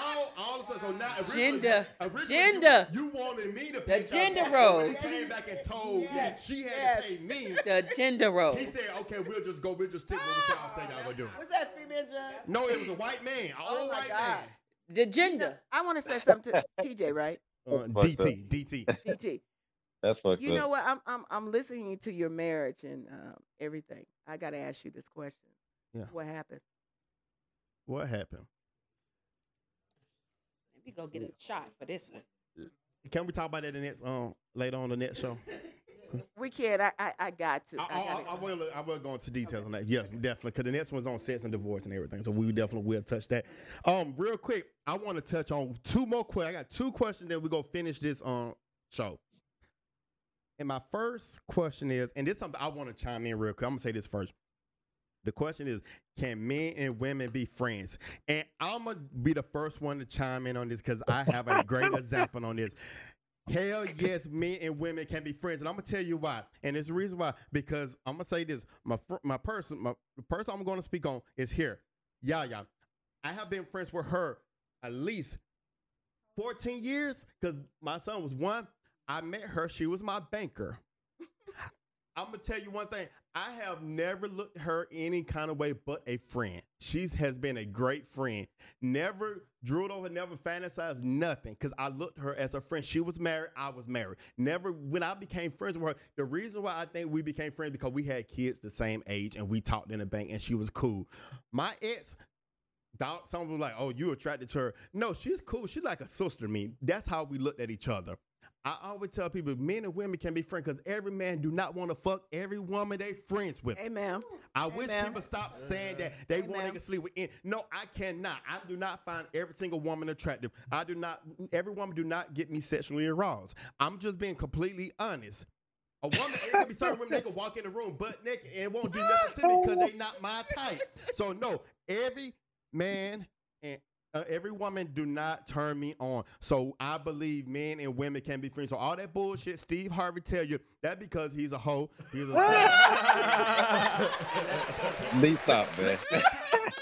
all, all of a sudden, so now originally- Gender. originally Gender. You, you wanted me to The pay child gender support, role. He came back and told that she had to pay me. The gender role. He said, "Okay, we'll just go. We'll just stick with what y'all say y'all gonna do." Was that female judge? No, it was a white man, an Oh old white God. The gender. I want to say something to TJ, right? man. Uh, DT, DT. DT. That's fucked You up. know what? I'm I'm I'm listening to your marriage and um, everything. I got to ask you this question. Yeah. What happened? What happened? Let me go get a shot for this one. Can we talk about that in the next um later on the next show? We can't. I I, I got to. I, I, I, gotta- I, will. I will go into details on that. Yeah, definitely. Because the next one's on sex and divorce and everything. So we definitely will touch that. Um, real quick, I want to touch on two more questions. I got two questions. Then we go finish this um show. And my first question is, and this is something I want to chime in real quick. I'm gonna say this first. The question is, can men and women be friends? And I'm gonna be the first one to chime in on this because I have a great example on this. Hell yes, men and women can be friends, and I'm gonna tell you why. And it's the reason why because I'm gonna say this. My fr- my person, my the person I'm gonna speak on is here. Yeah, yeah. I have been friends with her at least 14 years because my son was one. I met her. She was my banker. I'm gonna tell you one thing. I have never looked her any kind of way but a friend. She has been a great friend. Never drooled over, never fantasized nothing. Cause I looked her as a friend. She was married, I was married. Never when I became friends with her, the reason why I think we became friends because we had kids the same age and we talked in the bank and she was cool. My ex, Dog, someone was like, "Oh, you attracted to her?" No, she's cool. She's like a sister to me. That's how we looked at each other. I always tell people, men and women can be friends because every man do not want to fuck every woman they friends with. Amen. I wish Amen. people stop saying that they want to sleep with. any- No, I cannot. I do not find every single woman attractive. I do not. Every woman do not get me sexually aroused. I'm just being completely honest. A woman, there can be certain women they can walk in the room butt naked and won't do nothing to me because they not my type. So no, every man and uh, every woman do not turn me on. So I believe men and women can be friends. So all that bullshit Steve Harvey tell you that because he's a hoe. He's a Please stop, man.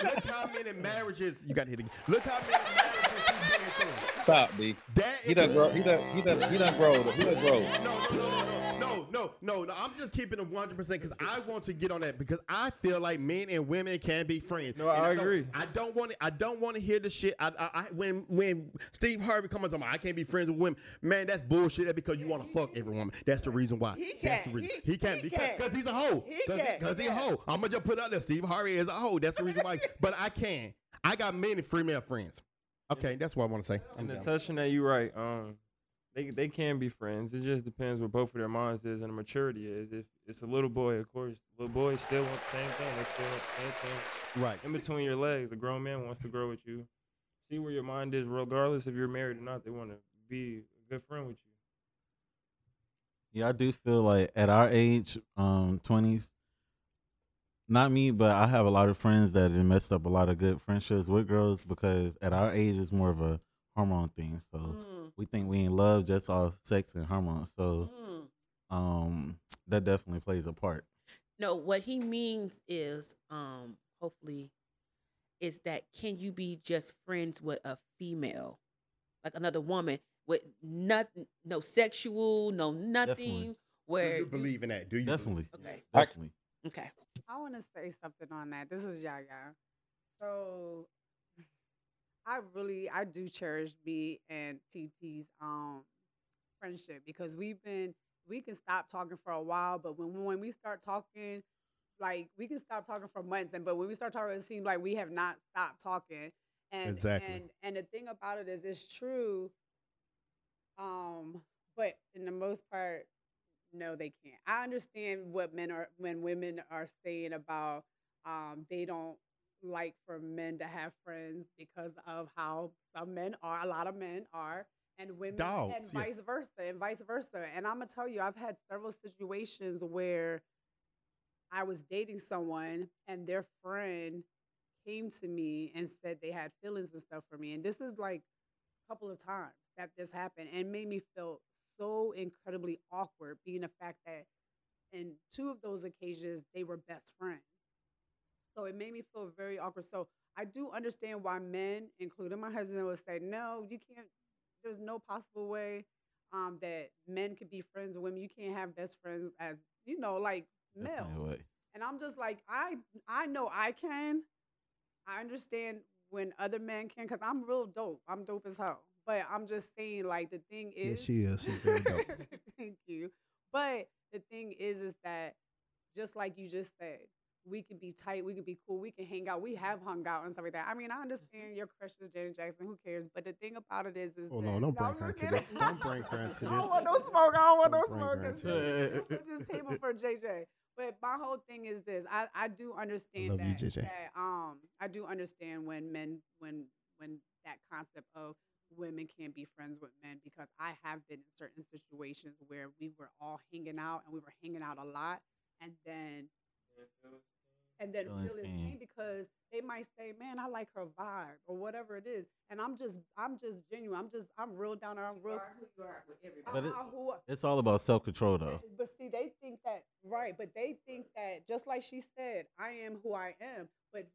Look how many marriages you got to hit again. Look how many marriages he's been through. Stop, B. That He done grow. He done. He done. He done grow. He done grow. No, no, no, no. No, no, no. I'm just keeping it 100 percent because I want to get on that because I feel like men and women can be friends. No, I And don't- agree. I don't want to. I don't want to hear the shit. I, I, I when when Steve Harvey comes on, I can't be friends with women. Man, that's bullshit. That's because you want to fuck every woman. That's the reason why. He That's the can't. reason. He- He, can't he because can't. because he's a hoe. He Cause, can't. Because he's a Yeah. hoe. I'm gonna just put out there. Steve Harvey is a hoe. That's the reason why. but I can. I got many female friends. Okay, that's what I want to say. I'm And the done. touching that you right, um, they they can be friends. It just depends what both of their minds is and the maturity is. If it's a little boy, of course, little boys still want the same thing. They still want the same thing. Right. In between your legs, a grown man wants to grow with you. See where your mind is, regardless if you're married or not. They want to be a good friend with you. Yeah, I do feel like at our age, um, twenties. Not me, but I have a lot of friends that have messed up a lot of good friendships with girls because at our age it's more of a hormone thing. So Mm. We think we in love just off sex and hormones. So Mm. um, that definitely plays a part. No, what he means is, um, hopefully, is that can you be just friends with a female, like another woman, with nothing, no sexual, no nothing, Do where you believe in that? Do you Definitely. Okay. Definitely. Okay. I want to say something on that. This is Yaya. So I really I do cherish B and TT's um friendship because we've been we can stop talking for a while, but when when we start talking, like we can stop talking for months, and but when we start talking, it seems like we have not stopped talking. And Exactly. and and the thing about it is, it's true. Um, but in the most part, no, they can't. I understand what men are when women are saying about um they don't like for men to have friends because of how some men are, a lot of men are, and women Dogs, and yeah. vice versa, and vice versa. And I'm gonna tell you, I've had several situations where I was dating someone and their friend came to me and said they had feelings and stuff for me. And this is like a couple of times that this happened and made me feel so incredibly awkward, being the fact that in two of those occasions they were best friends. So it made me feel very awkward. So I do understand why men, including my husband, would say, no, you can't, there's no possible way um, that men could be friends with women. You can't have best friends as, you know, like male. And I'm just like, I I know I can. I understand when other men can, because I'm real dope. I'm dope as hell. But I'm just saying, like, the thing is Yes, she is. She's very dope. Thank you. But the thing is, is that just like you just said, we can be tight, we can be cool, we can hang out. We have hung out and stuff like that. I mean, I understand your crush is Janet Jackson. Who cares? But the thing about it is, is Hold that, on, don't bring her to this. Don't bring her into I don't want no smoke. I don't want no Don't bring smoke. this table for JJ. But my whole thing is this: I, I do understand you, that, JJ. that um I do understand when men when when that concept of women can't be friends with men because I have been in certain situations where we were all hanging out and we were hanging out a lot and then and then Feelings feelings came. came because they might say, "Man, I like her vibe" or whatever it is, and I'm just, I'm just genuine. I'm just, I'm real down there. I'm real. But it, who- it's all about self control, though. but see, they think that right, but they think that just like she said, I am who I am. But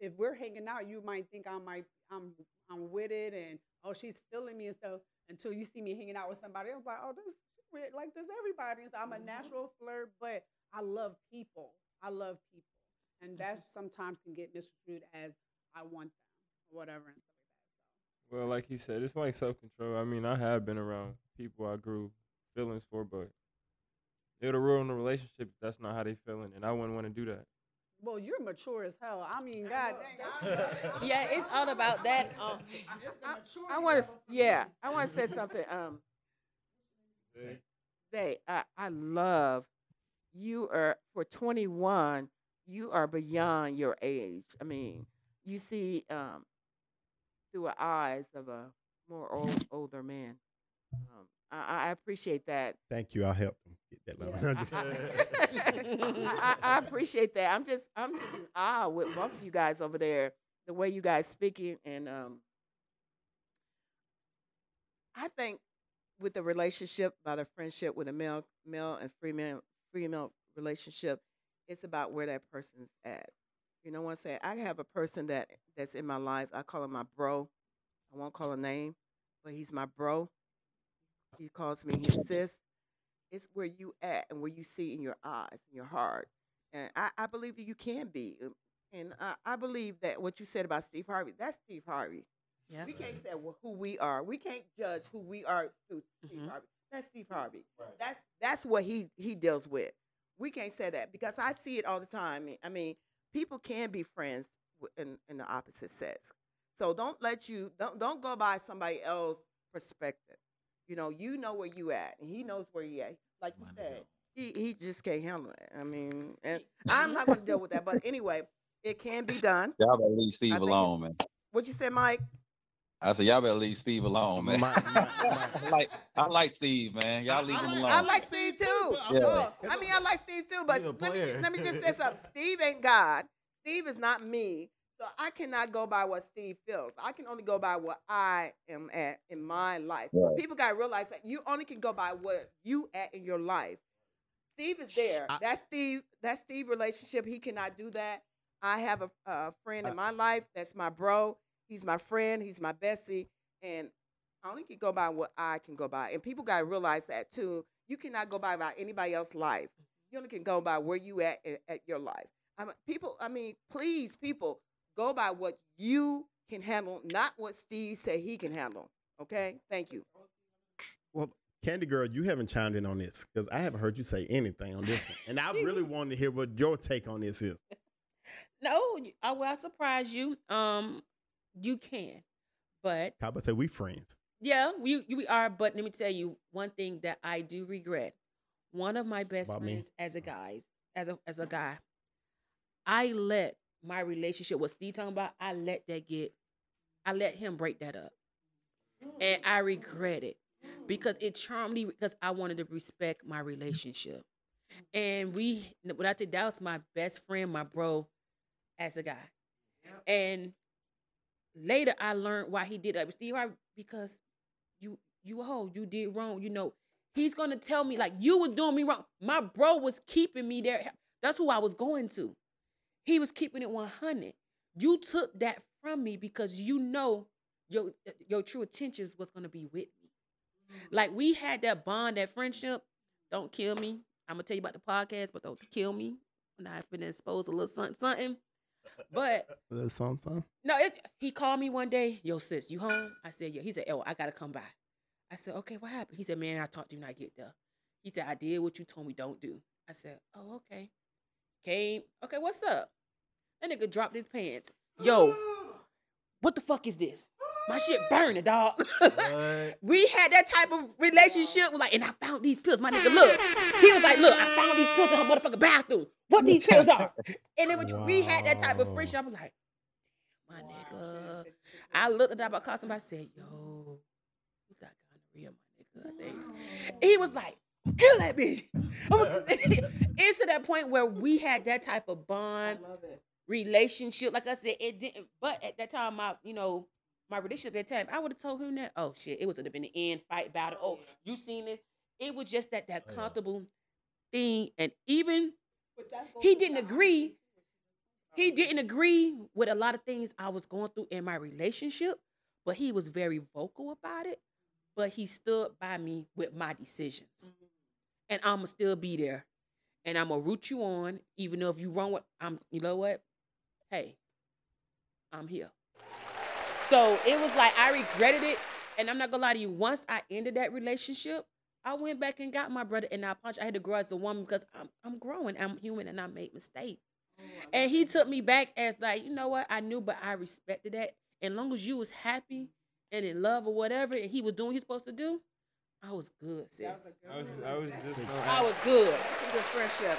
if we're hanging out, you might think I might I'm I'm with it and oh she's feeling me and stuff until you see me hanging out with somebody I'm like, oh this weird like this everybody. And so I'm a natural flirt, but I love people. I love people. And that sometimes can get misconstrued as I want them or whatever and stuff like that. Well, like he said, it's like self control. I mean, I have been around people I grew feelings for, but it'll ruin the relationship if that's not how they feeling, and I wouldn't want to do that. Well, you're mature as hell. I mean, God dang. Yeah, it's all about that. Um, I want to, yeah, I want to say something. Um, Zay, I, I love you are for 21. You are beyond your age. I mean, you see um, through the eyes of a more old, older man. Um, I, I appreciate that. Thank you. I helped him get that line. I, I, I appreciate that. I'm just I'm just in awe with both of you guys over there, the way you guys speaking, and um, I think with the relationship, about the friendship with a male male and female female relationship, it's about where that person's at. You know what I'm saying? I have a person that that's in my life. I call him my bro. I won't call a name, but he's my bro. He calls me his sis it's where you at and where you see in your eyes and your heart. And I, I believe that you can be. um, And I, I believe that what you said about Steve Harvey, that's Steve Harvey. yeah. We can't say wh- who we are. We can't judge who we are through Steve Mhm. Harvey. That's Steve Harvey. That's that's what he he deals with. We can't say that because I see it all the time. I mean, people can be friends in, in the opposite sex. So don't let you don't don't go by somebody else's perspective. You know, you know where you at, and he knows where you at. Like you said, he he just can't handle it. I mean, and I'm not going to deal with that. But anyway, it can be done. Y'all better leave Steve alone, man. What you said, Mike? I said y'all better leave Steve alone, man. I like I like Steve, man. Y'all leave him alone. I like Steve too. Yeah. Oh, I mean, I like Steve too, but let me, just, let me just say something. Steve ain't God. Steve is not me. So I cannot go by what Steve feels. I can only go by what I am at in my life. Right. People got to realize that you only can go by what you at in your life. Steve is there. that's Steve. That's Steve relationship. He cannot do that. I have a, a friend in my life. That's my bro. He's my friend. He's my bestie. And I only can go by what I can go by. And people got to realize that too. You cannot go by by anybody else's life. You only can go by where you at at, at your life. I mean, people. I mean, please, people, go by what you can handle, not what Steve said he can handle. Okay. Thank you. Well, Kandi Girl, you haven't chimed in on this because I haven't heard you say anything on this one. And I really wanted to hear what your take on this is. No, I will surprise you. Um, you can, but How about say we friends? yeah, we we are. But let me tell you one thing that I do regret. One of my best About me? friends as a oh. guy, as a as a guy, I let my relationship with Steve talking about. I let that get. I let him break that up, and I regret it because it charmed me because I wanted to respect my relationship. And we, when I tell you, that was my best friend, my bro, as a guy. And later I learned why he did that. But Steve Harvey, because you you hoe, you did wrong. You know, he's gonna tell me like you was doing me wrong. My bro was keeping me there. That's who I was going to. He was keeping it 100. You took that from me because you know your your true intentions was gonna be with me. Mm-hmm. Like we had that bond, that friendship. Don't kill me. I'm gonna tell you about the podcast, but don't kill me. When I finna expose a little something, something. But Little something, something. no, it, he called me one day. Yo, sis, you home? I said, yeah. He said, oh, I gotta come by. I said, okay, what happened? He said, man, I talked to you when I get there. He said, I did what you told me don't do. I said, oh, okay. Came. Okay, what's up? That nigga dropped his pants. Yo, what the fuck is this? My shit burning, dog. we had that type of relationship. Like, and I found these pills. My nigga, look. He was like, look, I found these pills in her motherfucking bathroom. What these pills are? And then when we had that type of friendship, I was like, my nigga. I looked at that about call I said, yo, you got gonorrhea, my nigga. I think. He was like, kill that bitch. It's to that point where we had that type of bond relationship. Like I said, it didn't. But at that time, my you know my relationship at that time, I would have told him that. Oh shit, it was have been the end fight battle. Oh, you seen it? It was just that that oh, comfortable thing, and even he didn't agree. He didn't agree with a lot of things I was going through in my relationship, but he was very vocal about it. But he stood by me with my decisions, and I'ma still be there, and I'm gonna root you on, even though if you wrong with I'm. You know what? Hey, I'm here. So it was like I regretted it, and I'm not gonna lie to you. Once I ended that relationship, I went back and got my brother, and I apologized. I had to grow as a woman because I'm I'm growing. I'm human, and I make mistakes. And he took me back as like, you know what? I knew, but I respected that. And long as you was happy and in love or whatever, and he was doing what he supposed to do, I was good, sis. I was, I was just. gonna I ask- was good. Good friendship.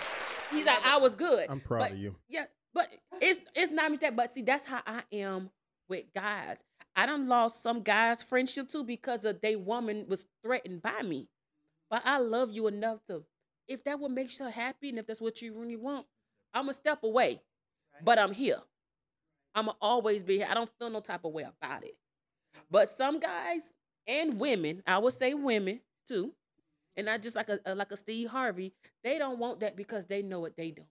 He's like, I was good. I'm proud But- of you. Yeah, but it's it's not me that. But see, that's how I am with guys. I done lost some guys' friendship too because of they woman was threatened by me. But I love you enough to, if that what makes you happy and if that's what you really want, I'ma step away. But I'm here. I'ma always be here. I don't feel no type of way about it. But some guys and women, I would say women too, and not just like a, a- like a Steve Harvey, they don't want that because they know what they doing.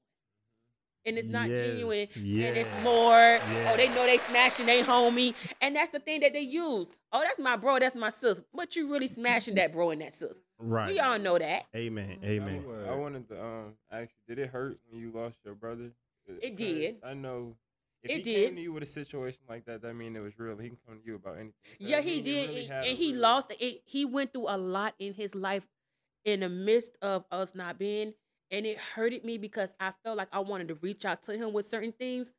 And it's not genuine, Yes, and it's more. yes. Oh, they know they smashing they homie, and that's the thing that they use. Oh, that's my bro, that's my sis. But you really smashing that bro and that sis. Right. We all know that. Amen. Amen. I wanted to um ask you, did it hurt when you lost your brother? it did. I know. If It he did. came to you with a situation like that, that mean it was real. He can come to you about anything. So Yeah, he did, really and- and he real- lost it. He went through a lot in his life, in the midst of us not being, and it hurted me because I felt like I wanted to reach out to him with certain things,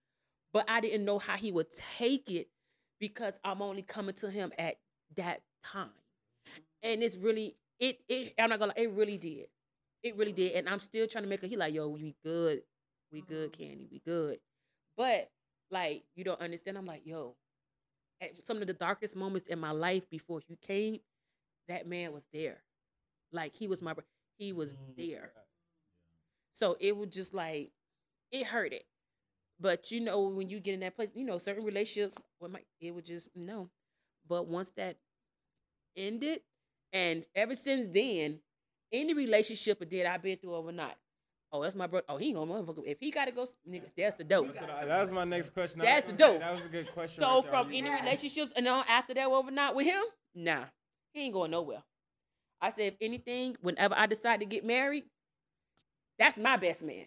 but I didn't know how he would take it because I'm only coming to him at that time, and it's really it. It I'm not gonna. lie, It really did. It really did, and I'm still trying to make a. He like, yo, we good, we good, mm-hmm. Kandi, we good, but like you don't understand. I'm like, yo, at some of the darkest moments in my life before you came, that man was there. Like he was my he was mm, there. So it was just like it hurted. But you know, when you get in that place, you know, certain relationships, well, my, it was just no. But once that ended, and ever since then, any relationship that I've been through overnight, oh, that's my brother. Oh, he ain't gonna motherfucker. If he gotta go, nigga, that's the dope. That's I- that was my next question. That's the gonna say, dope. That was a good question. So right from any relationships and on after that overnight with him, nah, he ain't going nowhere. I said, if anything, whenever I decide to get married, that's my best man.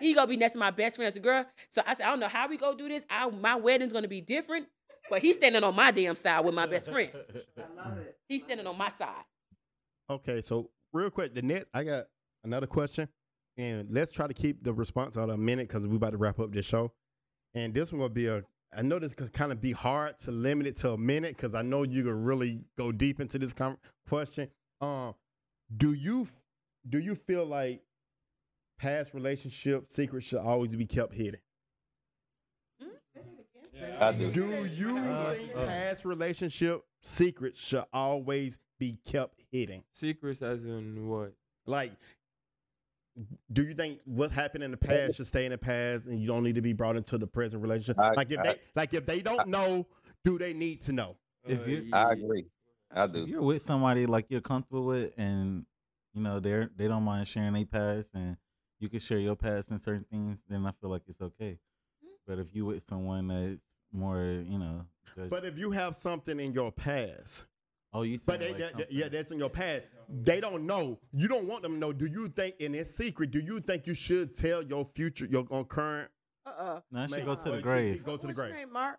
He gonna be next to my best friend as a girl. So I said, I don't know how we go do this. I, my wedding's gonna be different, but he's standing on my damn side with my best friend. He's standing on my side. Okay, so real quick, the next I got another question, and let's try to keep the response out a minute because we about to wrap up this show. And this one gonna be a. I know this could kind of be hard to limit it to a minute because I know you can really go deep into this com- question. Um, do you do you feel like past relationship secrets should always be kept hidden? I do. Do you uh, think uh, uh. past relationship secrets should always be kept hidden? Secrets as in what? Like, do you think what happened in the past should stay in the past and you don't need to be brought into the present relationship? I- like if I- they like if they don't know, do they need to know? If you I agree. I if do. you're with somebody like you're comfortable with, and you know they're they don't mind sharing their past, and you can share your past and certain things, then I feel like it's okay. Mm-hmm. But if you with someone that's more, you know, judge- But if you have something in your past, oh, you but they, like that- something- yeah, that's in your past. They don't know. You don't want them to know. Do you think in it's secret? Do you think you should tell your future, your on current? Uh-uh. No, that should go to the or you should grave. Go to the What's your grave. name, Mark?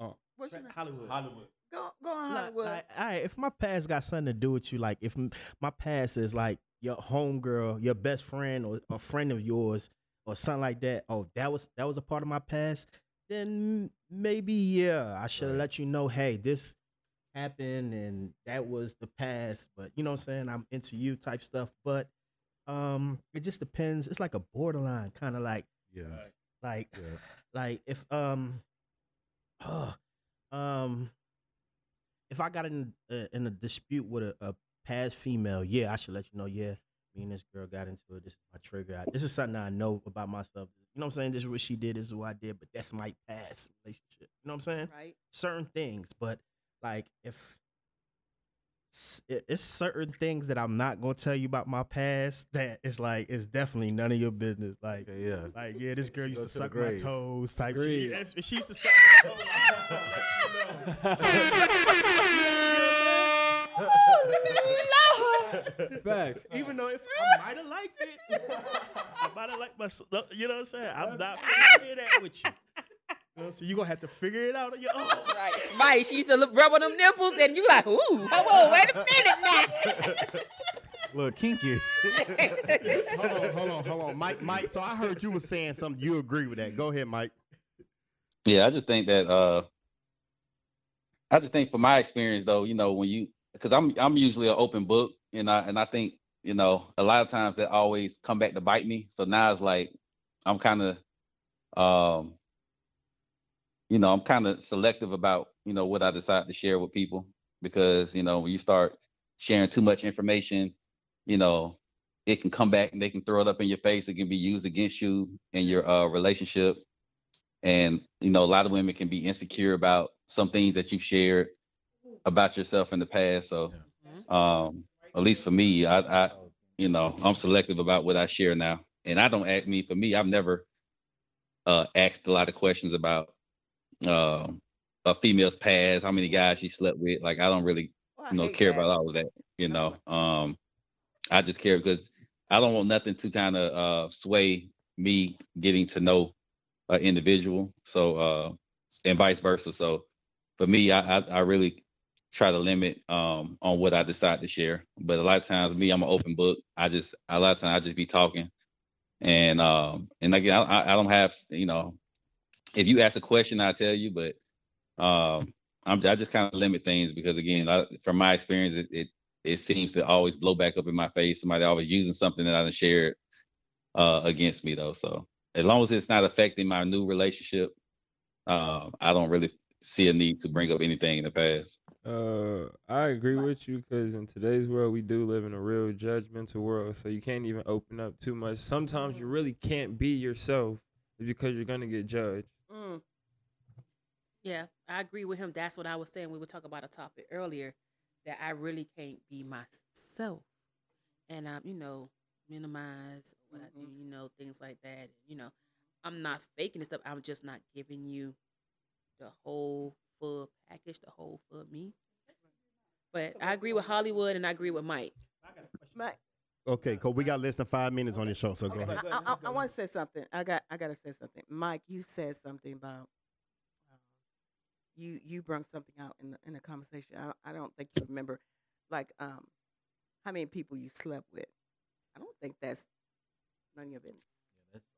Oh. What's your name? Hollywood. Hollywood. Go, go on, Like, Hollywood. like, all right, if my past got something to do with you, like if m- my past is like your homegirl, your best friend, or a friend of yours, or something like that, oh, that was that was a part of my past, then maybe yeah, I should have let you know, hey, this happened and that was the past. But you know what I'm saying? I'm into you type stuff. But um, it just depends. It's like a borderline kind of like yeah, like yeah. like if um uh, um if I got in uh, in a dispute with a, a past female, yeah, I should let you know. Yeah, me and this girl got into it. This is my trigger. I, this is something I know about myself. You know what I'm saying? This is what she did. This is what I did. But that's my past relationship. You know what I'm saying? Right. Certain things, but like if it's certain things that I'm not gonna tell you about my past. That it's like it's definitely none of your business. Like Okay, yeah. like yeah, this girl used to to suck my toes type Agreed. shit. If, if she used to suck my toes, Facts. Even though if I might have liked it, I might have liked my, you know what I'm saying? I'm not figuring that with you. You know, so you gonna have to figure it out on your own. Right. Right. She used to look, rub on them nipples, and you like, ooh, hold on, wait a minute now. Look, kinky. hold on, hold on, hold on, Mike. Mike. So I heard you was saying something. You agree with that? Go ahead, Mike. Yeah, I just think that uh I just think from my experience though, you know, when you because I'm I'm usually an open book and I and I think, you know, a lot of times that always come back to bite me. So now it's like I'm kind of um you know, I'm kind of selective about, you know, what I decide to share with people because, you know, when you start sharing too much information, you know, it can come back and they can throw it up in your face. It can be used against you in your uh relationship and you know a lot of women can be insecure about some things that you've shared about yourself in the past so um at least for me i i you know i'm selective about what i share now. And i don't ask me for me i've never uh asked a lot of questions about uh, a female's past how many guys she slept with. Like i don't really Well, you know care that. about all of that you know. um i just care because i don't want nothing to kind of uh sway me getting to know an individual. So uh and vice versa. So for me i i, I really try to limit um on what i decide to share but a lot of times me i'm an open book i just a lot of times i just be talking and um and again i i don't have you know if you ask a question i tell you but um I'm, I just kind of limit things because again, I, from my experience, it, it it seems to always blow back up in my face. Somebody always using something that I done shared uh, against me though. So as long as it's not affecting my new relationship, um, I don't really see a need to bring up anything in the past. Uh, I agree with you because in today's world, we do live in a real judgmental world. So you can't even open up too much. Sometimes you really can't be yourself because you're gonna get judged. Mm. Yeah, I agree with him. That's what I was saying. We were talking about a topic earlier that I really can't be myself, and um, you know, minimize what I do, you know, things like that. You know, I'm not faking this stuff. I'm just not giving you the whole full package, the whole full me. But I agree with Hollywood, and I agree with Mike. Mike, Okay, cause we got less than five minutes on this show, so go ahead. I, I, I want to say something. I got I got to say something. Mike, you said something about uh, you you brought something out in the in the conversation. I, I don't think you remember, like um, how many people you slept with. I don't think that's none of your business.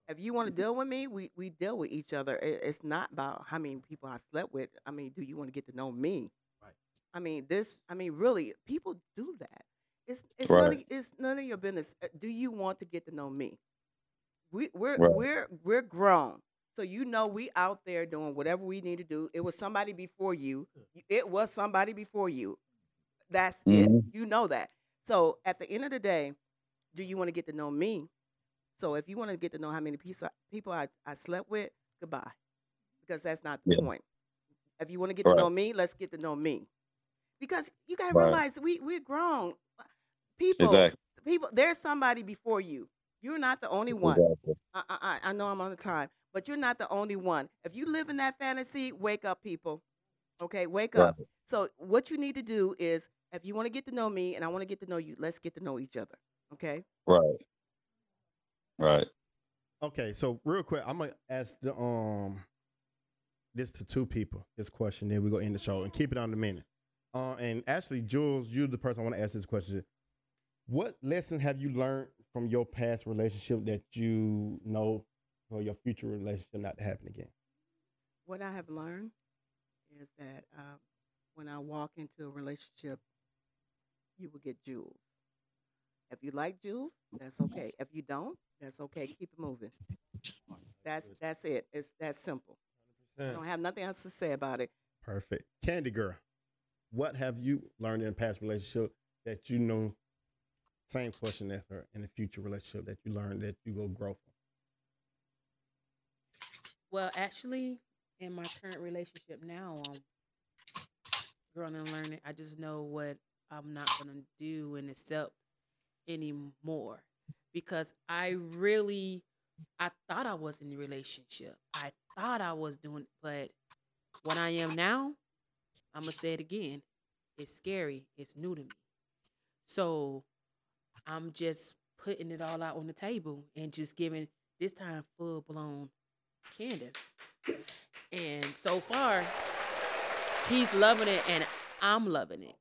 If you want to deal with me, we we deal with each other. It, it's not about how many people I slept with. I mean, do you want to get to know me? Right. I mean, this. I mean, really, people do that. It's it's none of, it's none of your business. Uh, Do you want to get to know me? We we're Right. we're we're grown, so you know we out there doing whatever we need to do. It was somebody before you. It was somebody before you. That's it. Mhm. You know that. So at the end of the day, do you want to get to know me? So if you want to get to know how many piece- people I, I slept with, goodbye, because that's not the Yeah. point. If you want to get to know me, let's get to know me, because you got to Right. realize we we're grown people. Exactly. People, there's somebody before you. You're not the only one. Exactly. I, I, I I know I'm on the time, but you're not the only one. If you live in that fantasy, wake up, people. Okay, wake Right. up. So what you need to do is, if you want to get to know me and I want to get to know you, let's get to know each other. Okay. Right. Right. Okay, so real quick, I'm gonna ask the um this to two people. This question, then we go end the show and keep it on the minute. Uh, and actually, Jewels, you're the person I want to ask this question. What lesson have you learned from your past relationship that you know for your future relationship not to happen again? What I have learned is that um, when I walk into a relationship, you will get jewels. If you like jewels, that's okay. If you don't, that's okay. Keep it moving. That's that's it. It's that simple. I don't have nothing else to say about it. Perfect. Kandi girl, what have you learned in a past relationship that you know? Same question as her in the future relationship that you learned that you go grow from. Well, actually, in my current relationship now, um, growing and learning, I just know what I'm not gonna do and accept anymore because I really, I thought I was in a relationship. I thought I was doing, but what I am now, I'm gonna say it again. It's scary. It's new to me. So I'm just putting it all out on the table and just giving this time full blown Candace. And so far, he's loving it and I'm loving it.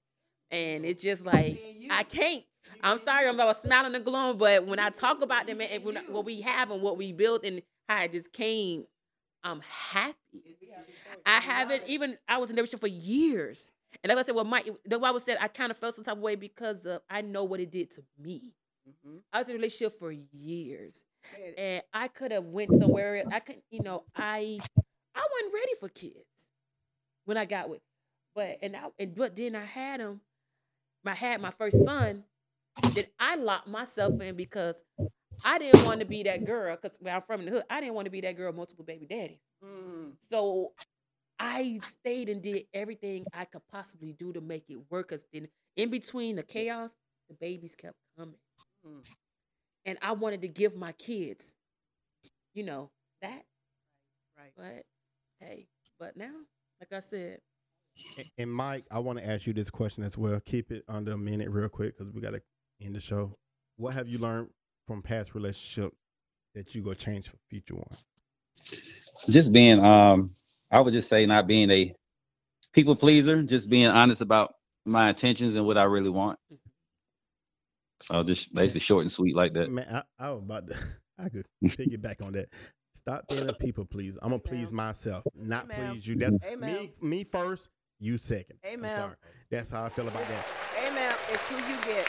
And it's just like I can't. I'm sorry, I'm about smiling and glowing, but when I talk about them and when, what we have and what we built and how it just came, I'm happy. I haven't even. I was in a relationship for years, and like I said, well, Mike, the I was said I kind of felt some type of way because of I know what it did to me. Mm-hmm. I was in a relationship for years, and I could have went somewhere. I could, you know, I I wasn't ready for kids when I got with, but and I and but then I had him. I had my first son. Then I locked myself in because I didn't want to be that girl. Because where I'm from in the hood, I didn't want to be that girl, multiple baby daddies. Mm. So I stayed and did everything I could possibly do to make it work. Cause then in between the chaos, the babies kept coming. Mm. And I wanted to give my kids, you know, that. Right. But hey, but now, like I said, A- And Mike, I want to ask you this question as well. Keep it under a minute, real quick, because we got to end the show. What have you learned from past relationships that you go change for future ones? Just being, um, I would just say not being a people pleaser, just being honest about my intentions and what I really want. So just basically short and sweet like that. Man, I, I was about to. I could piggyback on that. Stop being a people pleaser. I'm gonna please myself, not Amen. please you. That's Amen. me. Me first, you second. I'm Amen. sorry. That's how I feel about that. Amen. It's who you get.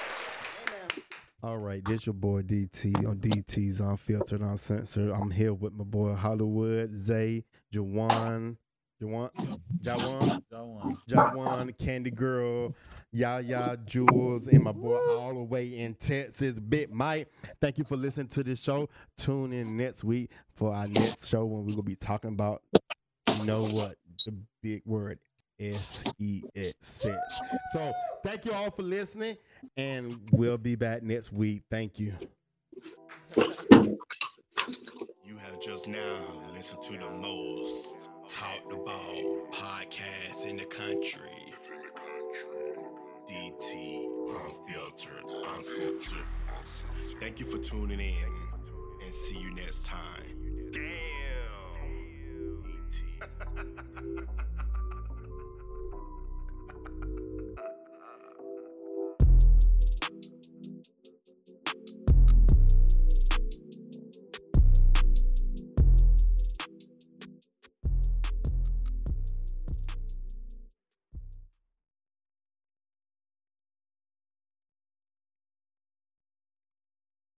All right, this your boy DT on DT's Unfiltered, Uncensored. I'm here with my boy Hollywood, Zay, Jaiwann, Jaiwann, Jaiwann, Jaiwann. Jaiwann, Kandi Girl, YiYi, Jewels, and my boy all the way in Texas, Big Mike. Thank you for listening to this show. Tune in next week for our next show when we're gonna be talking about, you know what, the big word S E X. So thank you all for listening, and we'll be back next week. Thank you. You have just now listened to the most talked about podcast in the country. DT Unfiltered, Uncensored. Thank you for tuning in, and see you next time. Damn.